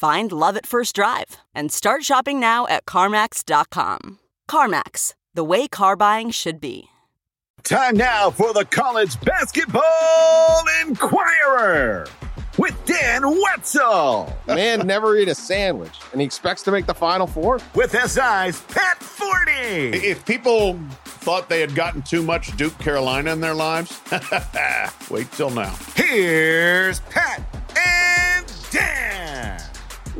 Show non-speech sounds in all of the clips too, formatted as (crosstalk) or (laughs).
Find love at first drive and start shopping now at CarMax.com. CarMax, the way car buying should be. Time now for the College Basketball Inquirer with Dan Wetzel. Man never eat a sandwich, and he expects to make the Final Four. With SI's Pat Forde. If people thought they had gotten too much Duke Carolina in their lives, (laughs) wait till now. Here's Pat and Dan.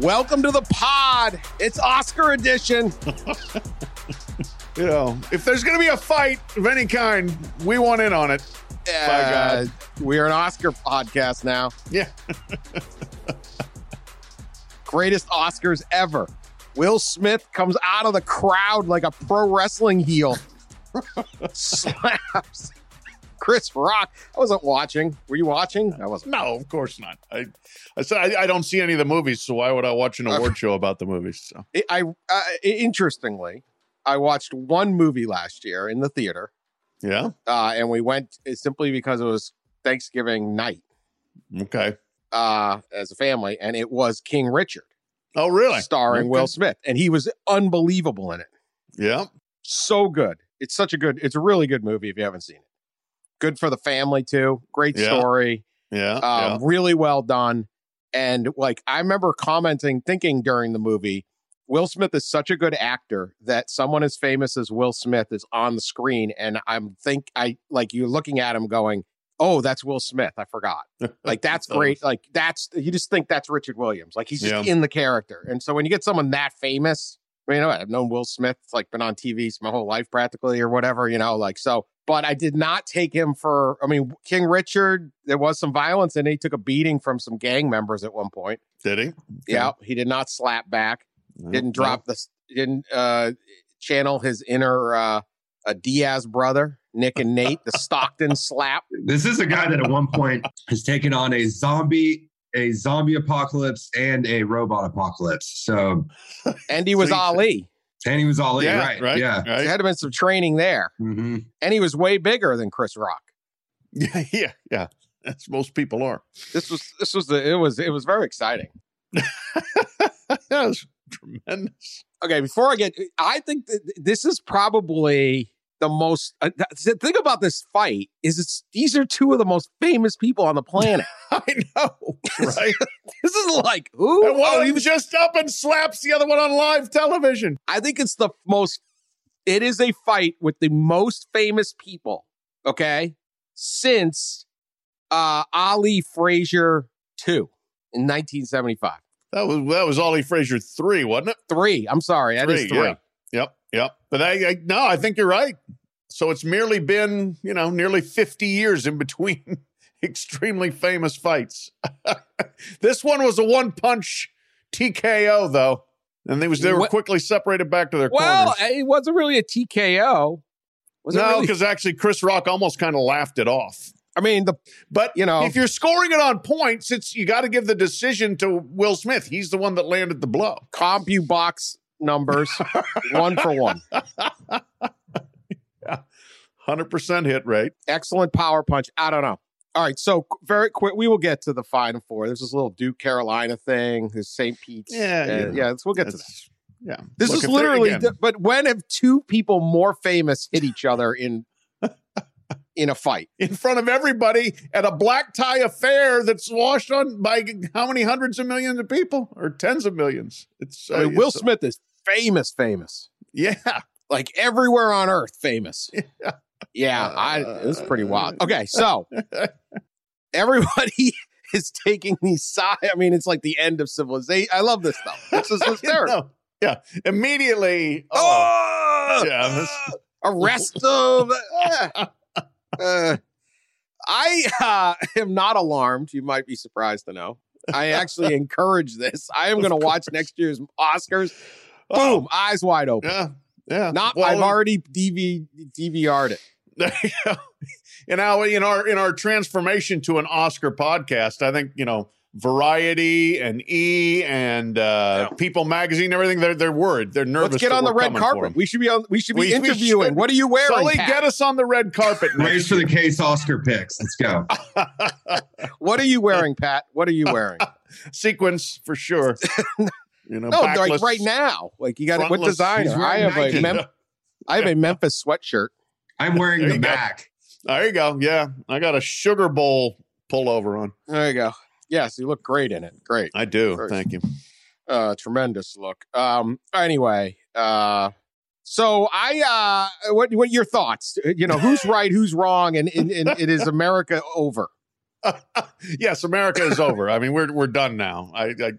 Welcome to the pod. It's Oscar edition. (laughs) you know, if there's going to be a fight of any kind, we want in on it. Uh, we're an Oscar podcast now. Yeah. (laughs) Greatest Oscars ever. Will Smith comes out of the crowd like a pro wrestling heel. (laughs) Slaps Chris Rock. I wasn't watching. Were you watching? I wasn't. No, of course not. I, I said I, I don't see any of the movies, so why would I watch an award show about the movies? So. I, uh, interestingly, I watched one movie last year in the theater. Yeah. Uh, and we went simply because it was Thanksgiving night. Okay. Uh, as a family, and it was King Richard. Oh, really? Starring okay. Will Smith, and he was unbelievable in it. Yeah. So good. It's such a good. It's a really good movie if you haven't seen it. Good for the family too. Great Yeah. story. Yeah. Um, yeah. Really well done. And like I remember commenting, thinking during the movie, Will Smith is such a good actor that someone as famous as Will Smith is on the screen, and I'm think I like you looking at him going, "Oh, that's Will Smith." I forgot. (laughs) Like that's great. Like that's you just think that's Richard Williams. Like he's just Yeah. in the character. And so when you get someone that famous, I mean, I've known Will Smith, like been on TV my whole life practically or whatever, you know, like so. But I did not take him for. I mean, King Richard. There was some violence, and he took a beating from some gang members at one point. Did he? Yeah, he did not slap back. No, Didn't drop the. Didn't uh, channel his inner uh, a Diaz brother, Nick and Nate, the Stockton slap. (laughs) This is a guy that at one point has taken on a zombie, a zombie apocalypse, and a robot apocalypse. So, and he was Ali. And he was all in, Yeah. right? Right. Yeah. There Right. had been some training there, hmm and he was way bigger than Chris Rock. (laughs) Yeah. Yeah. Yeah. As most people are. This was this was the it was it was very exciting. (laughs) that was tremendous. Okay, before I get, I think that this is probably the most. Uh, the thing about this fight is it's these are two of the most famous people on the planet. (laughs) I know. Right. (laughs) this is like who? and one Oh, he just up and slaps the other one on live television. I think it's the most. It is a fight with the most famous people. Okay, since uh Ali Frazier two in 1975. That was that was Ali Frazier three, wasn't it? Three. I'm sorry, that is three. Yeah. Yep. Yep. But I, I no, I think you're right. So it's merely been you know nearly 50 years in between (laughs) extremely famous fights. (laughs) this one was a one punch TKO though, and they was they were What- quickly separated back to their Well, corners. it wasn't really a TKO. Was it no, really? because actually Chris Rock almost kind of laughed it off. I mean, the But You know. if you're scoring it on points, it's you got to give the decision to Will Smith. He's the one that landed the blow. CompuBox numbers (laughs) one for one. Hundred percent hit rate. Excellent power punch. I don't know. All right, so very quick, we will get to the final four. There's this little Duke Carolina thing. There's St. Pete's. Yeah, Uh, yeah. yeah. we'll get to that. Yeah, This Look, is literally. th- but when have two people more famous hit each other in (laughs) in a fight? in front of everybody at a black tie affair that's watched on by how many hundreds of millions of people or tens of millions. It's uh, I mean, Will it's- Smith is famous, famous. Yeah. Like everywhere on earth, famous. (laughs) Yeah, I it was pretty wild. Okay, so (laughs) everybody (laughs) is taking these side. I mean, it's like the end of civilization. I love this stuff. This is hysterical. No. Yeah. Immediately. Oh, Oh, yeah. this- (gasps) arrest them. Eh. Uh, I uh, am not alarmed. You might be surprised to know. I actually encourage this. I am going to watch next year's Oscars. Boom, eyes wide open. Yeah. Yeah. Not. Well, I've already DV, DVR'd it. There you go. You know, in our in our transformation to an Oscar podcast, I think you know Variety and E and uh, Yeah. People Magazine, everything. They're they're worried. They're nervous. Let's get on the red coming for carpet. 'em. We should be on. We should be We- we interviewing. should. What are you wearing? Sully, Pat? get us on the red carpet. Race for the case Oscar picks. Let's go. (laughs) (laughs) What are you wearing, Pat? What are you wearing? (laughs) sequence for sure. You know, no, like right now. Like you got what Frontless. designer? I wearing have a Mem- I have a (laughs) Memphis sweatshirt. I'm wearing the back. go. There you go. Yeah, I got a sugar bowl pullover on. There you go. Yes, you look great in it. Great. I do. First. Thank you. Uh tremendous look. Um anyway, uh so I uh what what are your thoughts? You know, who's (laughs) right, who's wrong, and, and, and it is America over. (laughs) yes, America is over. I mean, we're we're done now. I, I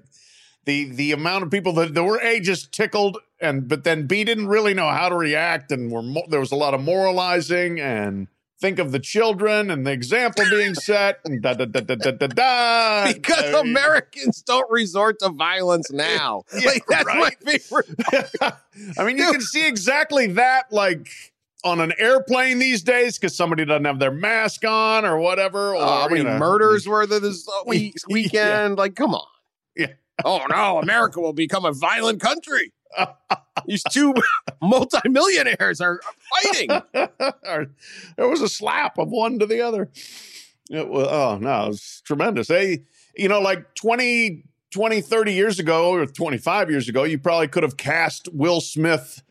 the the amount of people that, that were a just tickled and but then b didn't really know how to react and were mo- there was a lot of moralizing and think of the children and the example being set and da da da da da da da Because Americans don't resort to violence now. (laughs) Yeah, like that's right. my favorite. (laughs) I mean, you can see exactly that, like on an airplane these days, because somebody doesn't have their mask on or whatever. Or Uh, how many know. murders were there this (laughs) week, Yeah. weekend? Like, come on. Yeah. Oh no, America will become a violent country. These two multimillionaires are fighting. (laughs) there was a slap of one to the other. It was, oh, no, it was tremendous. They, you know, like 20, 20, 30 years ago or 25 years ago, you probably could have cast Will Smith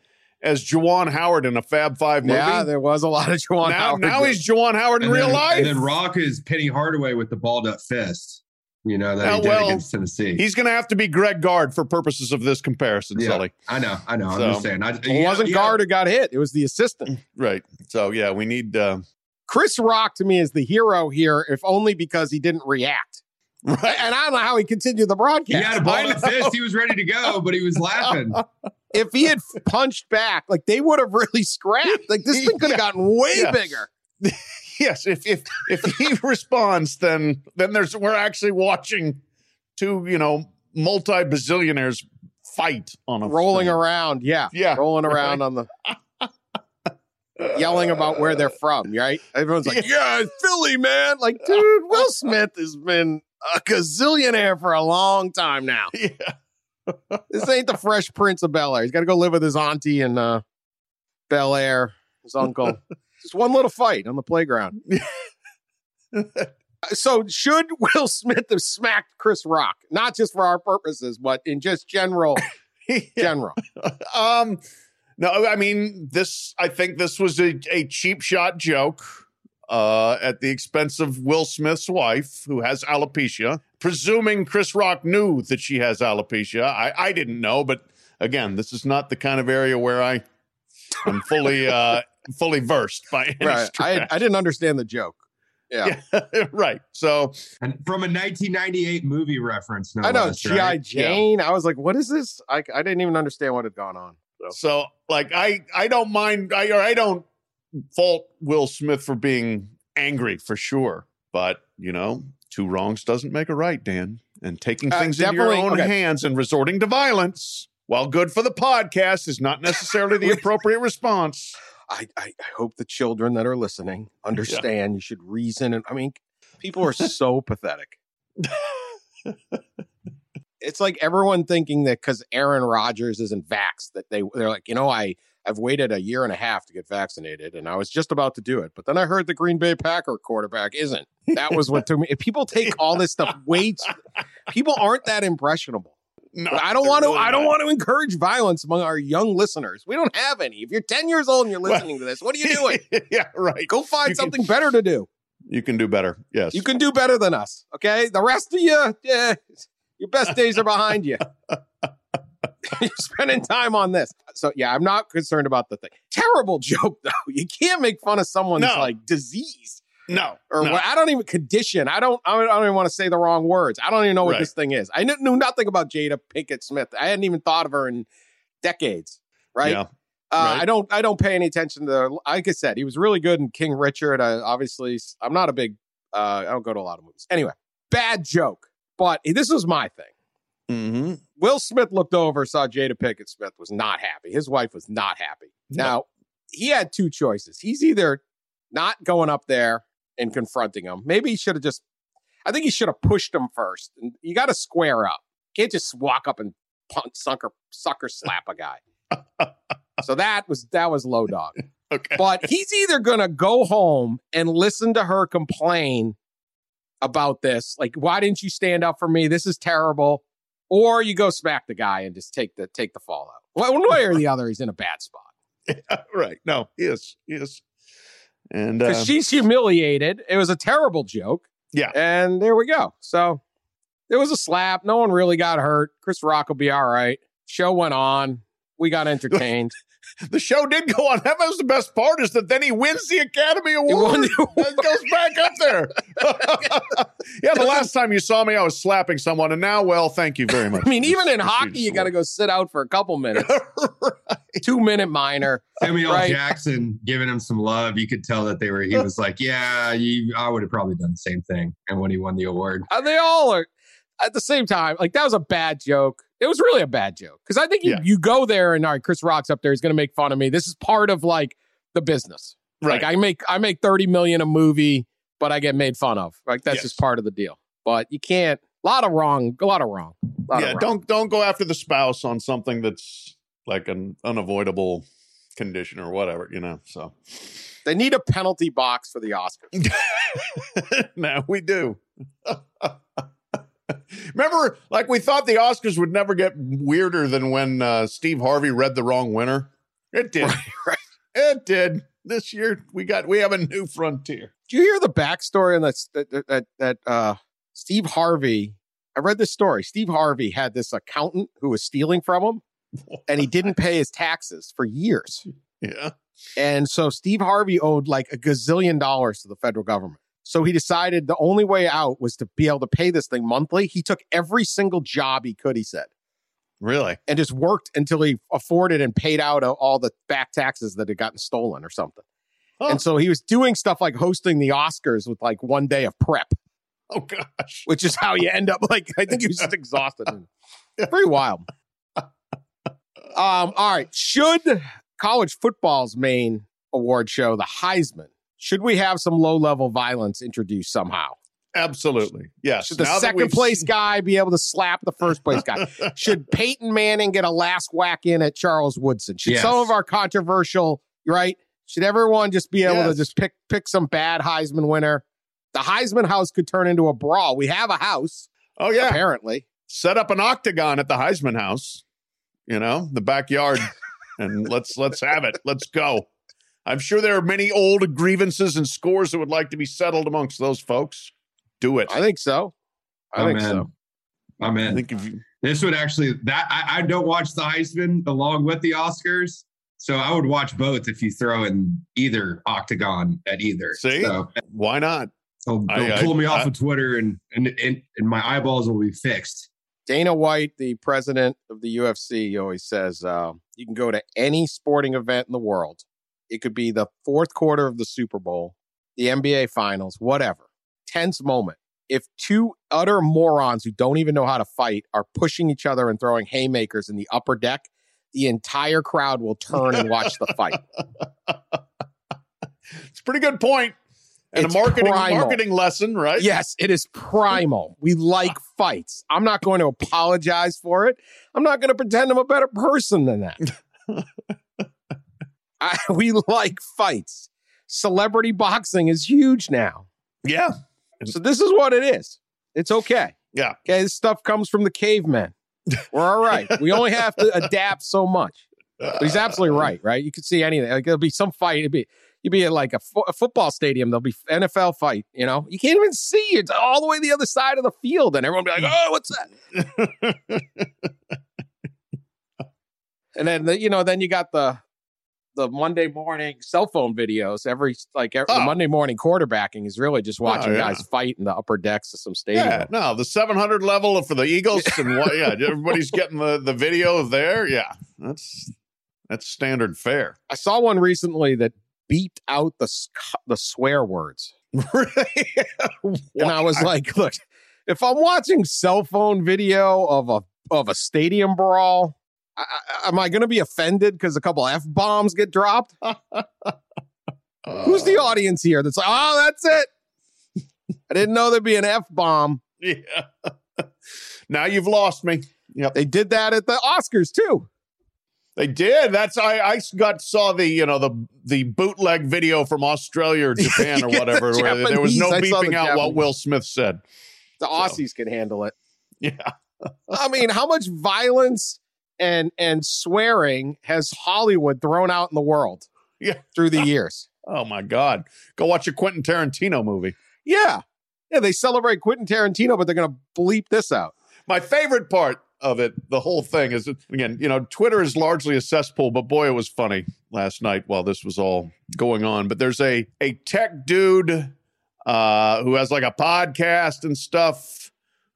as Juwan Howard in a Fab Five movie. Yeah, there was a lot of Juwan now, Howard. now he's Juwan Howard in And real then, life. And then Rock is Penny Hardaway with the balled up fist. You know that he did well, against Tennessee. He's going to have to be Greg Gard for purposes of this comparison, yeah, Sully. I know, I know. So- I'm just saying. I, it wasn't Gard who got hit. It was the assistant. Right. So, yeah, we need. Uh, Chris Rock to me is the hero here, if only because he didn't react. right. And I don't know how he continued the broadcast. He had a balled up I know. fist. He was ready to go, but he was laughing. (laughs) if he had punched back, like they would have really scrapped. Like this thing could have (laughs) gotten way Yeah. bigger. (laughs) yes if if if he (laughs) responds then then there's we're actually watching two you know multi bazillionaires fight on a rolling screen. around. Yeah. Yeah, Rolling around on the (laughs) yelling about where they're from, right? Everyone's like, Yeah, it's Philly, man. Like, dude, Will (laughs) Smith has been a gazillionaire for a long time now. yeah This ain't the fresh prince of Bel Air. He's got to go live with his auntie in uh, Bel Air, his uncle. Just one little fight on the playground. (laughs) so, should Will Smith have smacked Chris Rock? Not just for our purposes, but in just general, (laughs) general. (laughs) um no i mean this i think this was a, a cheap shot joke uh at the expense of will smith's wife who has alopecia presuming chris rock knew that she has alopecia i i didn't know but again this is not the kind of area where i i'm fully uh fully versed by any Right. I. I didn't understand the joke. Yeah. (laughs) Yeah, right so And from a 1998 movie reference. No I know. less, G.I. right? Jane. I was like, what is this? I, I didn't even understand what had gone on. So. So like I I don't mind I or I don't fault Will Smith for being angry for sure. But, you know, two wrongs doesn't make a right, Dan. And taking Uh, things into your own okay. hands and resorting to violence, while good for the podcast, is not necessarily the (laughs) appropriate response. I, I, I hope the children that are listening understand you should reason. And I mean, people are (laughs) so pathetic. It's like everyone thinking that because Aaron Rodgers isn't vaxxed, that they they're like, you know, I I've waited a year and a half to get vaccinated, and I was just about to do it, but then I heard the Green Bay Packer quarterback isn't. That was what took me. If People take all this stuff way. too- people aren't that impressionable. No, I don't want to. really I don't not. want to encourage violence among our young listeners. We don't have any. If you're 10 years old and you're Well- listening to this, what are you (laughs) doing? yeah, right. Go find You can- something better to do. You can do better. Yes. You can do better than us. Okay. The rest of you, yeah, your best days are behind you. (laughs) (laughs) You're spending time on this. So yeah, I'm not concerned about the thing. Terrible joke though. You can't make fun of someone's No. like disease No, or no. what. I don't even condition. I don't. I don't, even want to say the wrong words. I don't even know what Right. this thing is. I knew, knew nothing about Jada Pinkett Smith. I hadn't even thought of her in decades. Right. Yeah. Uh, Right. I don't. I don't pay any attention to. Like I said, he was really good in King Richard. I obviously, I'm not a big. Uh, I don't go to a lot of movies. Anyway, bad joke. But this was my thing. Mm-hmm. Will Smith looked over, saw Jada Pinkett Smith was not happy. His wife was not happy. No. Now, he had two choices. He's either not going up there and confronting him. Maybe he should have just, I think he should have pushed him first. And you got to square up. You can't just walk up and punt, sucker, sucker slap a guy. (laughs) so that was, that was low dog. (laughs) Okay. But he's either going to go home and listen to her complain about this. Like, why didn't you stand up for me? This is terrible. Or you go smack the guy and just take the take the fallout. Well, one way or the other, he's in a bad spot (laughs) right. No, he is. He is. And uh, she's humiliated. It was a terrible joke. Yeah. and there we go. So it was a slap. No one really got hurt. Chris Rock will be all right. Show went on. We got entertained. (laughs) the show did go on. That was the best part is that then he wins the Academy Award. won the It goes back up there. (laughs) yeah, the last time you saw me, I was slapping someone, and now, well, thank you very much. (laughs) I mean, even in hockey, you got to go sit out for a couple minutes. (laughs) Two minute minor. Samuel Right. Jackson giving him some love. You could tell that they were. He was like, "Yeah, you, I would have probably done the same thing." And when he won the award, Uh, they all are at the same time. Like that was a bad joke. It was really a bad joke because I think you, Yeah. you go there and all right, Chris Rock's up there. He's going to make fun of me. This is part of like the business. right. Like I make I make thirty million a movie, but I get made fun of. Like that's Yes. just part of the deal. But you can't. A lot of wrong. A lot of wrong. Lot of yeah, wrong. don't don't go after the spouse on something that's like an unavoidable condition or whatever, you know. So They need a penalty box for the Oscars. (laughs) now we do. (laughs) (laughs) Remember, like we thought the Oscars would never get weirder than when uh, Steve Harvey read the wrong winner. It did. right. (laughs) It did. This year we got we have a new frontier. Do you hear the backstory on that? That that, that uh, Steve Harvey. I read this story. Steve Harvey had this accountant who was stealing from him, and he didn't pay his taxes for years. Yeah. And so Steve Harvey owed like a gazillion dollars to the federal government. So he decided the only way out was to be able to pay this thing monthly. He took every single job he could, he said, Really? and just worked until he afforded and paid out uh, all the back taxes that had gotten stolen or something. Huh. And so he was doing stuff like hosting the Oscars with like one day of prep, Oh gosh. which is how you end up like, I think he was just exhausted. (laughs) Pretty wild. Um, all right. Should college football's main award show, the Heisman, should we have some low level violence introduced somehow? Absolutely. Yes. Should the Now second place seen- guy be able to slap the first place guy? (laughs) Should Peyton Manning get a last whack in at Charles Woodson? Should Yes. some of our controversial, right? Should everyone just be able to just pick pick some bad Heisman winner? The Heisman house could turn into a brawl. We have a house, Oh yeah. apparently. Set up an octagon at the Heisman house. You know, the backyard. and let's let's have it. Let's go. I'm sure there are many old grievances and scores that would like to be settled amongst those folks. Do it. I think so. I think I'm in. so. I'm I in. think if you This would actually that I, I don't watch the Heisman along with the Oscars, so I would watch both if you throw in either octagon at either. See? so why not? they'll, I- they'll I- pull me off I- of Twitter and, and and and my eyeballs will be fixed. Dana White, the president of the UFC, always says uh, you can go to any sporting event in the world. It could be the fourth quarter of the Super Bowl, the NBA Finals, whatever. Tense moment. If two utter morons who don't even know how to fight are pushing each other and throwing haymakers in the upper deck, the entire crowd will turn and watch the fight. (laughs) It's a pretty good point. And It's a marketing primal. marketing lesson, right? Yes, it is primal. We like (laughs) fights. I'm not going to apologize for it. I'm not going to pretend I'm a better person than that. (laughs) I, (laughs) we like fights. Celebrity boxing is huge now. Yeah. So this is what it is. It's okay. Yeah. Okay. This stuff comes from the cavemen. We're all right. We only have to adapt so much. But he's absolutely right, right? You could see anything. Like there'll be some fight. It'd be you'd be at like a, fo- a football stadium. There'll be NFL fight. You know, you can't even see it's all the way the other side of the field, and everyone be like, "Oh, what's that?" (laughs) And then the, you know, then you got the the Monday morning cell phone videos. Every like every, Oh. Monday morning quarterbacking is really just oh, watching yeah. guys fight in the upper decks of some stadium. Yeah, no, the 700 level for the Eagles and what? Yeah, (laughs) everybody's getting the the video of there. Yeah, that's that's standard fare. I saw one recently that beeped out the the swear words, (laughs) Really? and I was like, look, if I'm watching cell phone video of a of a stadium brawl. I, am I going to be offended because a couple f bombs get dropped? (laughs) Who's the Uh, audience here that's like, oh, that's it? I didn't know there'd be an F bomb. Yeah. (laughs) now you've lost me. Yep. They did that at the Oscars too. They did. That's I. I got saw the you know the the bootleg video from Australia or (laughs) Japan or whatever. the where there was no Japanese. Beeping out what Will Smith said. The So- Aussies can handle it. Yeah. I mean, how much violence and and swearing has Hollywood thrown out in the world? Yeah. through the (laughs) years. Oh my God. Go watch a Quentin Tarantino movie. Yeah, yeah. They celebrate Quentin Tarantino, but they're going to bleep this out. My favorite part of it, the whole thing is again, you know, Twitter is largely a cesspool, but boy, it was funny last night while this was all going on. But there's a a tech dude uh, who has like a podcast and stuff,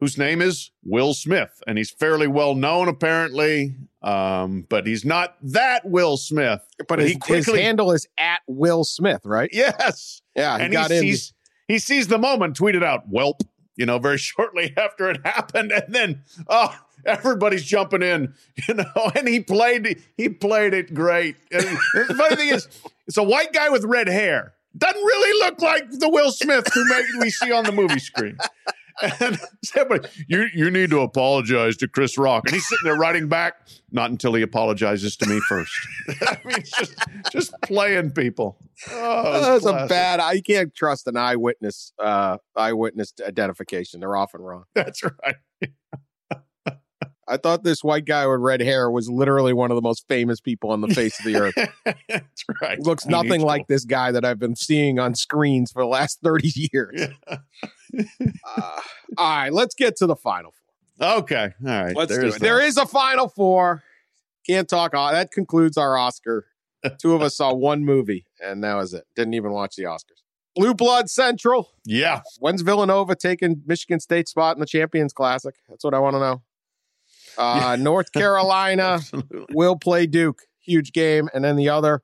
whose name is Will Smith, and he's fairly well known apparently. Um, but he's not that Will Smith. But he his, his quickly- handle is at Will Smith, right? Yes. Yeah, he and got he in. sees he sees the moment, tweeted out, "Welp," you know, very (laughs) shortly after it happened, and then oh, everybody's jumping in, (laughs) you know, and he played he played it great. And the funny thing is, it's a white guy with red hair. Doesn't really look like the Will Smith who we see on the movie screen. (laughs) And somebody, you you need to apologize to Chris Rock, and he's sitting there writing back. Not until he apologizes to me first. (laughs) I mean, just just playing people. Oh, That's a bad. I can't trust an eyewitness. Uh, eyewitness identification. They're often wrong. That's right. (laughs) I thought this white guy with red hair was literally one of the most famous people on the face of the earth. That's right. Looks nothing like this guy that I've been seeing on screens for the last 30 years. to- Uh, all right, let's get to the final four. Okay. All right. Let's do There's it. There is a final four. Can't talk. Uh, that concludes our Oscar. (laughs) Two of us saw one movie, and that was it. Didn't even watch the Oscars. Blue Blood Central. Yeah. When's Villanova taking Michigan State spot in the Champions Classic? That's what I want to know. Uh, (laughs) North Carolina will play Duke. Huge game. And then the other,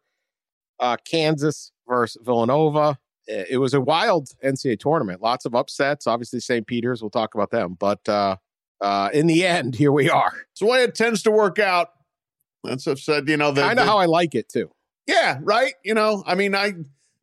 uh, Kansas versus Villanova. It it was a wild NCAA tournament. Lots of upsets. Obviously, St. Peter's. We'll talk about them. But uh, uh, in the end, (laughs) here we are. It's the way it tends to work out. That's what I've said. You know, the, Kind of how I like it too. Yeah, right. You know, I mean, I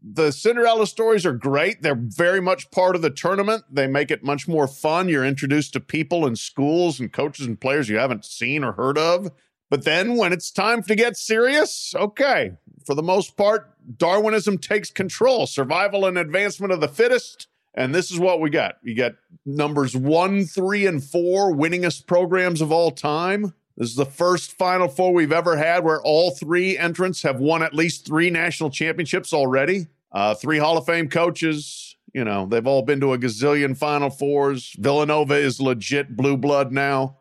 the Cinderella stories are great. They're very much part of the tournament. They make it much more fun. You're introduced to people and schools and coaches and players you haven't seen or heard of. But then when it's time to get serious, okay, for the most part, Darwinism takes control, survival and advancement of the fittest. And this is what we got. You got numbers one, three, and four, winningest programs of all time. This is the first Final Four we've ever had where all three entrants have won at least three national championships already. Uh, three Hall of Fame coaches. You know, they've all been to a gazillion Final Fours. Villanova is legit blue blood now.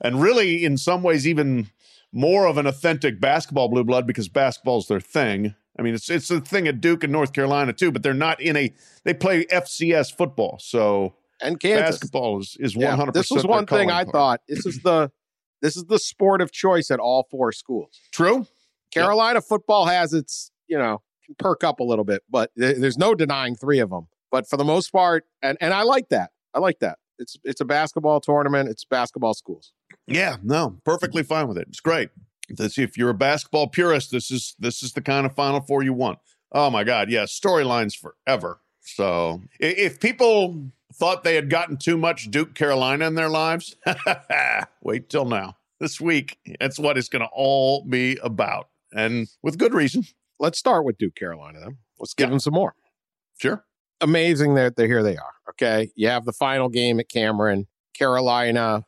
And really, in some ways, even more of an authentic basketball blue blood because basketball's their thing. I mean, it's it's a thing at Duke and North Carolina too, but they're not in a they play FCS football. So And Kansas. basketball is is one hundred This was one thing I thought. This is the (laughs) this is the sport of choice at all four schools. True. Carolina football has its, you know, can perk up a little bit, but there- there's no denying three of them. But for the most part, and and I like that. I like that. It's it's a basketball tournament. It's basketball schools. Yeah, no, perfectly fine with it. It's great. This, if you're a basketball purist, this is this is the kind of Final Four you want. Oh my God, yeah, storylines forever. So if people thought they had gotten too much Duke Carolina in their lives, (laughs) wait till now. This week, that's what it's going to all be about, and with good reason. Let's start with Duke Carolina then. Let's give Yeah. them some more. Sure. Amazing that they're here. They are okay. You have the final game at Cameron. Carolina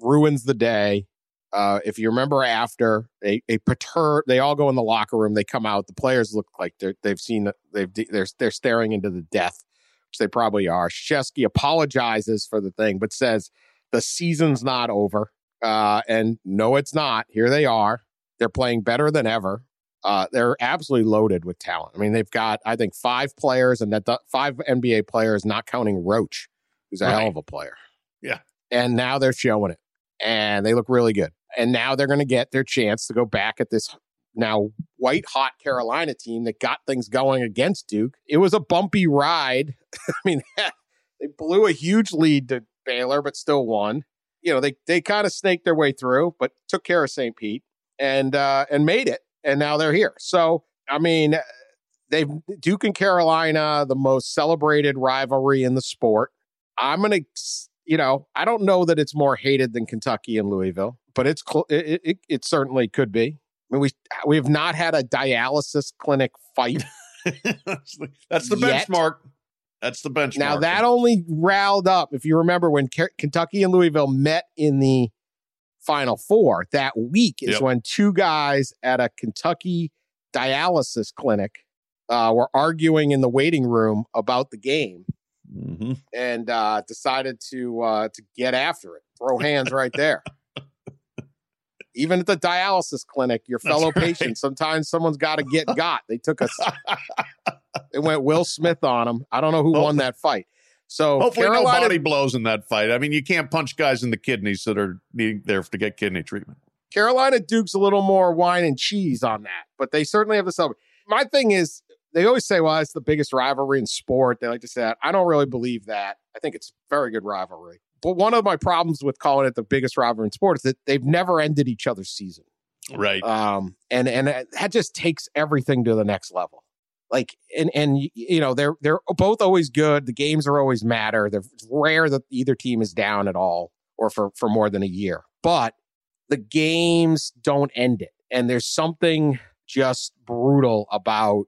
ruins the day. Uh, if you remember, after a, a perturb, they all go in the locker room. They come out. The players look like they're, they've seen they've they're they're staring into the death, which they probably are. Shesky apologizes for the thing, but says the season's not over. Uh, and no, it's not. Here they are. They're playing better than ever. Uh, they're absolutely loaded with talent. I mean, they've got I think five players and that five NBA players, not counting Roach, who's a right. hell of a player. Yeah, and now they're showing it, and they look really good. And now they're going to get their chance to go back at this now white hot Carolina team that got things going against Duke. It was a bumpy ride. (laughs) I mean, (laughs) they blew a huge lead to Baylor, but still won. You know, they they kind of snaked their way through, but took care of St. Pete and uh, and made it. And now they're here. So I mean, they've Duke and Carolina, the most celebrated rivalry in the sport. I'm gonna, you know, I don't know that it's more hated than Kentucky and Louisville, but it's cl- it, it, it certainly could be. I mean, we we have not had a dialysis clinic fight. (laughs) That's the benchmark. That's the benchmark. Now that only riled up, if you remember, when K- Kentucky and Louisville met in the Final Four. That week is yep. when two guys at a Kentucky dialysis clinic uh, were arguing in the waiting room about the game, mm-hmm. and uh, decided to uh, to get after it, throw hands right there (laughs) even at the dialysis clinic, your fellow right. patient, sometimes someone's got to get (laughs) got. They took us, it (laughs) went Will Smith on him. I don't know who hopefully, won that fight. So hopefully Carolina, no body blows in that fight. I mean, you can't punch guys in the kidneys that are needing there to get kidney treatment. Carolina Duke's a little more wine and cheese on that, but they certainly have the celebrate. My thing is, they always say, well, it's the biggest rivalry in sport. They like to say that. I don't really believe that. I think it's very good rivalry. But one of my problems with calling it the biggest rivalry in sports is that they've never ended each other's season. Right. Um, and and that just takes everything to the next level. Like and and you know they're they're both always good. The games are always matter. They're rare that either team is down at all or for for more than a year. But the games don't end it. And there's something just brutal about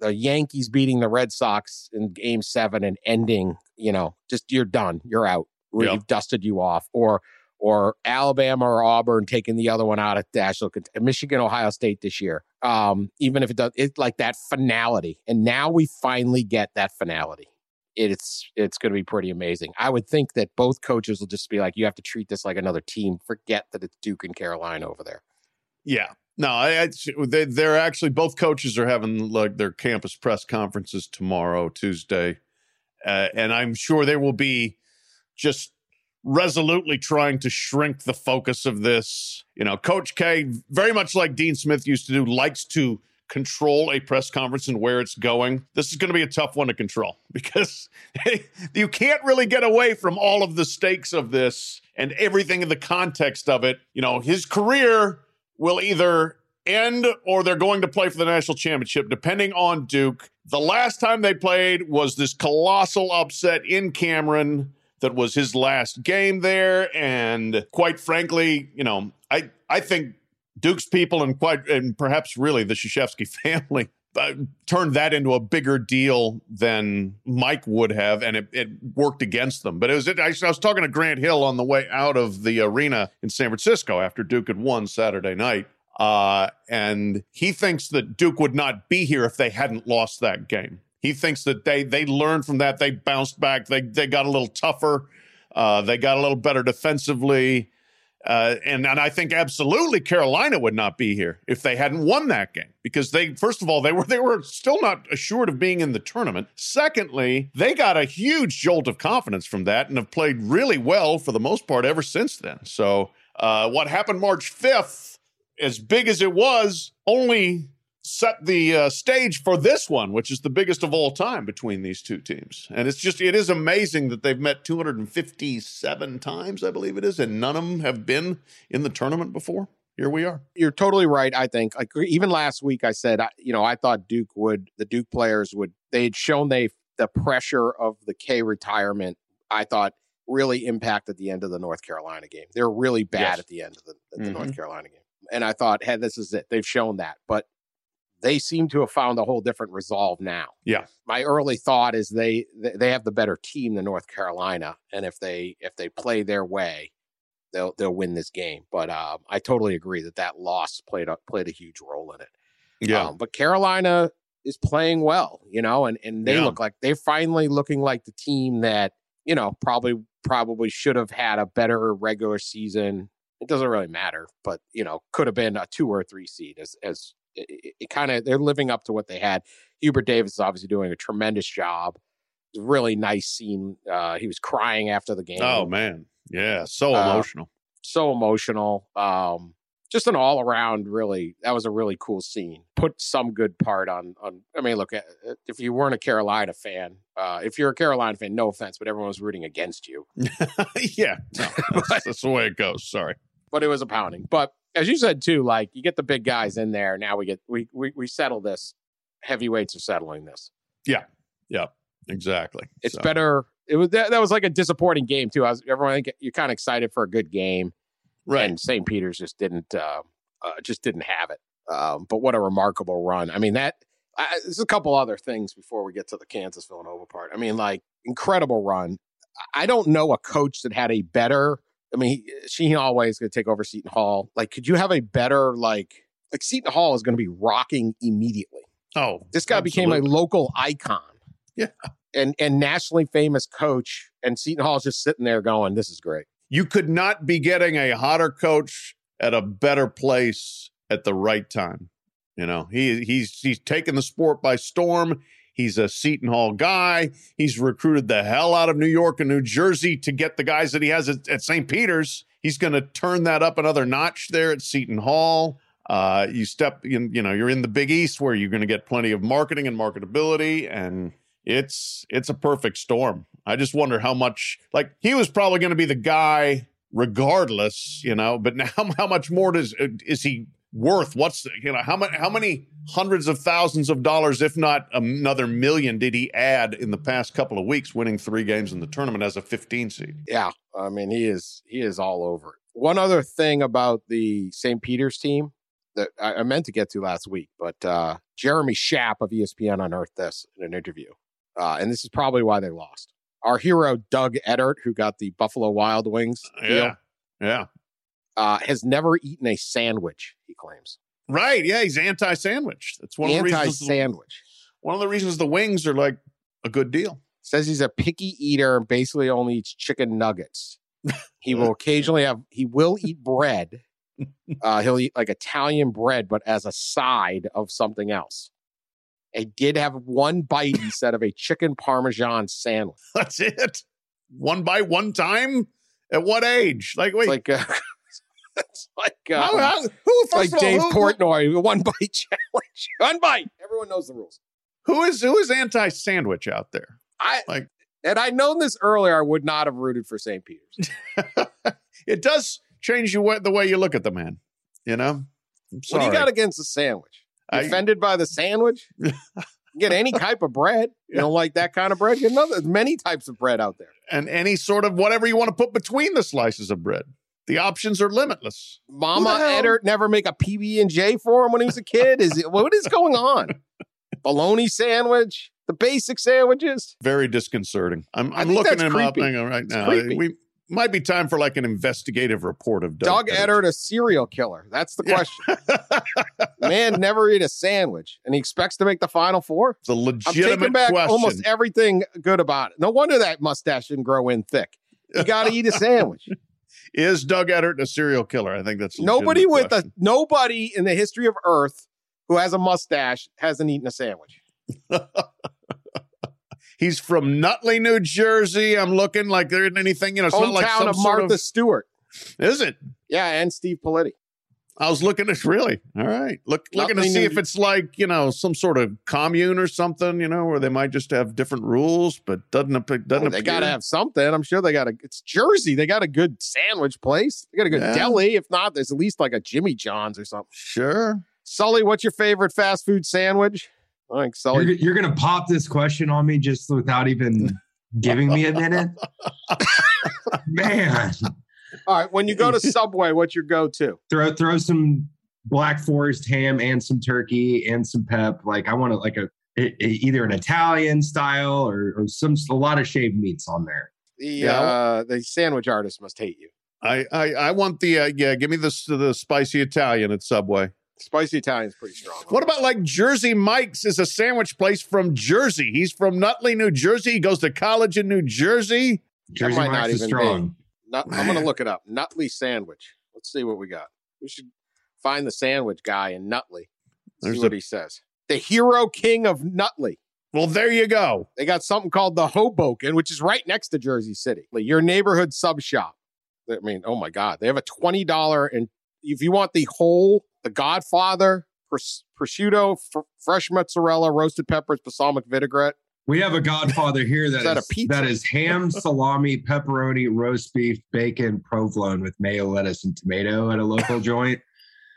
the Yankees beating the Red Sox in game seven and ending, you know, just you're done. You're out we've dusted you off, or or Alabama or Auburn taking the other one out of national Michigan, Ohio State this year. Um, even if it does, it's like that finality, and now we finally get that finality. It's it's going to be pretty amazing. I would think that both coaches will just be like, you have to treat this like another team. Forget that it's Duke and Carolina over there. Yeah, no, I, I, they, they're actually both coaches are having like their campus press conferences tomorrow, Tuesday, uh, and I'm sure they will be just resolutely trying to shrink the focus of this. You know, Coach K, very much like Dean Smith used to do, likes to control a press conference and where it's going. This is going to be a tough one to control (laughs) because (laughs) you can't really get away from all of the stakes of this and everything in the context of it. You know, his career will either end or they're going to play for the national championship, depending on Duke. The last time they played was this colossal upset in Cameron that was his last game there. And quite frankly, you know, I, I think Duke's people and quite, and perhaps really the Krzyzewski (laughs) family uh, turned that into a bigger deal than Mike would have, and it, it worked against them. But it was I, I, was talking to Grant Hill on the way out of the arena in San Francisco after Duke had won Saturday night, uh, and he thinks that Duke would not be here if they hadn't lost that game. He thinks that they they learned from that. They bounced back. They they got a little tougher. Uh, they got a little better defensively. Uh, and and I think absolutely Carolina would not be here if they hadn't won that game because they first of all they were they were still not assured of being in the tournament. Secondly, they got a huge jolt of confidence from that and have played really well for the most part ever since then. So uh, what happened March fifth, as big as it was, only set the uh, stage for this one, which is the biggest of all time between these two teams. And it's just, it is amazing that they've met 257 times, I believe it is, and none of them have been in the tournament before. Here we are. You're totally right. I think, like even last week, I said, I, you know, I thought Duke would, the Duke players would, they had shown they the pressure of the K retirement. I thought really impacted the end of the North Carolina game. They're really bad yes. at the end of the, the mm-hmm. North Carolina game. And I thought, hey, this is it. They've shown that. But they seem to have found a whole different resolve now. Yeah. My early thought is they they have the better team than North Carolina, and if they if they play their way, they'll they'll win this game. But um, I totally agree that that loss played a played a huge role in it. Yeah. Um, but Carolina is playing well, you know, and and they yeah. look like they're finally looking like the team that you know probably probably should have had a better regular season It doesn't really matter, but you know, could have been a two or three seed as as it, it kind of they're living up to what they had. Hubert Davis is obviously doing a tremendous job. It was a really nice scene. Uh, he was crying after the game. Oh man, yeah, so Uh, emotional. so emotional. Um, just an all around really that was a really cool scene. Put some good part on on. I mean, look, uh, if you weren't a Carolina fan, uh, if you're a Carolina fan, no offense, but everyone was rooting against you. (laughs) yeah, no, (laughs) that's, that's the way it goes. Sorry. But it was a pounding. But as you said too, like you get the big guys in there. Now we get we we we settle this. Heavyweights are settling this. Yeah, yeah, exactly. It's So, better. It was that, that was like a disappointing game too. I was everyone you're kind of excited for a good game. right. and St. Peter's just didn't uh, uh, just didn't have it. Um, but what a remarkable run! I mean, that I, there's a couple other things before we get to the Kansas Villanova part. I mean, like incredible run. I don't know a coach that had a better. I mean, Shaheen Holloway going to take over Seton Hall. Like, could you have a better like like Seton Hall is going to be rocking immediately. oh, This guy became a local icon. Yeah. And and nationally famous coach, and Seton Hall's just sitting there going, "This is great." You could not be getting a hotter coach at a better place at the right time. You know, he he's he's taken the sport by storm. He's a Seton Hall guy. He's recruited the hell out of New York and New Jersey to get the guys that he has at, at St. Peter's. He's going to turn that up another notch there at Seton Hall. Uh, you step in, you know, you're in the Big East where you're going to get plenty of marketing and marketability, and it's it's a perfect storm. I just wonder how much like he was probably going to be the guy regardless, you know, but (laughs) now how much more does is he worth? What's you know how many how many hundreds of thousands of dollars, if not another million, did he add in the past couple of weeks, winning three games in the tournament as a 15 seed? Yeah, I mean he is he is all over it. One other thing about the St. Peter's team that I, I meant to get to last week, but uh, Jeremy Schaap of ESPN unearthed this in an interview, uh, and this is probably why they lost. Our hero Doug Edert, who got the Buffalo Wild Wings deal, Yeah, yeah, uh, has never eaten a sandwich. He claims right. Yeah, he's anti-sandwich. That's one of the reasons. anti-sandwich. One of the reasons the wings are like a good deal. Says he's a picky eater and basically only eats chicken nuggets. He will (laughs) occasionally have. He will eat bread. (laughs) Uh, he'll eat like Italian bread, but as a side of something else. I did have one bite, he said, of a chicken parmesan sandwich. (laughs) That's it. One by one time. At what age? Like, wait, It's like, uh, like, uh, how, how, who? First like of all, Dave who- who- Portnoy, (laughs) one bite challenge. (laughs) One bite. Everyone knows the rules. who is who is anti-sandwich out there? I Like- and I'd known this earlier, I would not have rooted for St. Peter's. (laughs) it does change you the way you look at the man. You know. What do you got against the sandwich? I- offended by the sandwich? get any type of bread. You don't like that kind of bread? Get another. There's many types of bread out there. and any sort of whatever you want to put between the slices of bread. The options are limitless. Mama Who Edert never make a PB and J for him when he was a kid. Is it what is going on? (laughs) Bologna sandwich, the basic sandwiches. Very disconcerting. I'm, I I'm looking that's him up hang on, right now. creepy. We might be time for like an investigative report of Doug, Doug Edert, a serial killer. That's the Yeah. question. (laughs) Man never eat a sandwich, and he expects to make the final four. It's a I'm legitimate taking back question. almost everything good about it. No wonder that mustache didn't grow in thick. You got to eat a sandwich. (laughs) Is Doug Edert a serial killer? I think that's nobody with a nobody in the history of Earth who has a mustache hasn't eaten a sandwich. (laughs) He's from Nutley, New Jersey. I'm looking like there isn't anything. You know, it's not like Hometown some of sort Martha of. Stewart. Is it? Yeah, and Steve Politi. I was looking at really. All right, look looking to see New if it's like you know some sort of commune or something. You know, where they might just have different rules, but doesn't ap- doesn't Oh, they got to have something. I'm sure they got a. It's Jersey. They got a good sandwich place. They got a good Yeah. deli. If not, there's at least like a Jimmy John's or something. Sure. Sully, what's your favorite fast food sandwich? I think You're, Sully. you're gonna pop this question on me just without even giving me a minute, (laughs) man. All right, when you go to (laughs) Subway, what's your go-to? Throw throw some Black Forest ham and some turkey and some pep. Like I want to like a either an Italian style or or some a lot of shaved meats on there. The Yeah. uh, the sandwich artist must hate you. I I, I want the uh, yeah. Give me the the spicy Italian at Subway. Spicy Italian's pretty strong. What about like Jersey Mike's is a sandwich place from Jersey. He's from Nutley, New Jersey. He goes to college in New Jersey. Jersey Mike's is even strong. Nut, I'm going to look it up. Nutley sandwich. Let's see what we got. We should find the sandwich guy in Nutley. See There's what a- he says. The hero king of Nutley. Well, there you go. They got something called the Hoboken, which is right next to Jersey City. Like your neighborhood sub shop. I mean, oh my God. They have a $20 and if you want the whole, the Godfather, pros- prosciutto, fr- fresh mozzarella, roasted peppers, balsamic vinaigrette. We have a Godfather here that, (laughs) is, that, a pizza? that is ham, (laughs) salami, pepperoni, roast beef, bacon, provolone with mayo, lettuce, and tomato at a local (laughs) joint.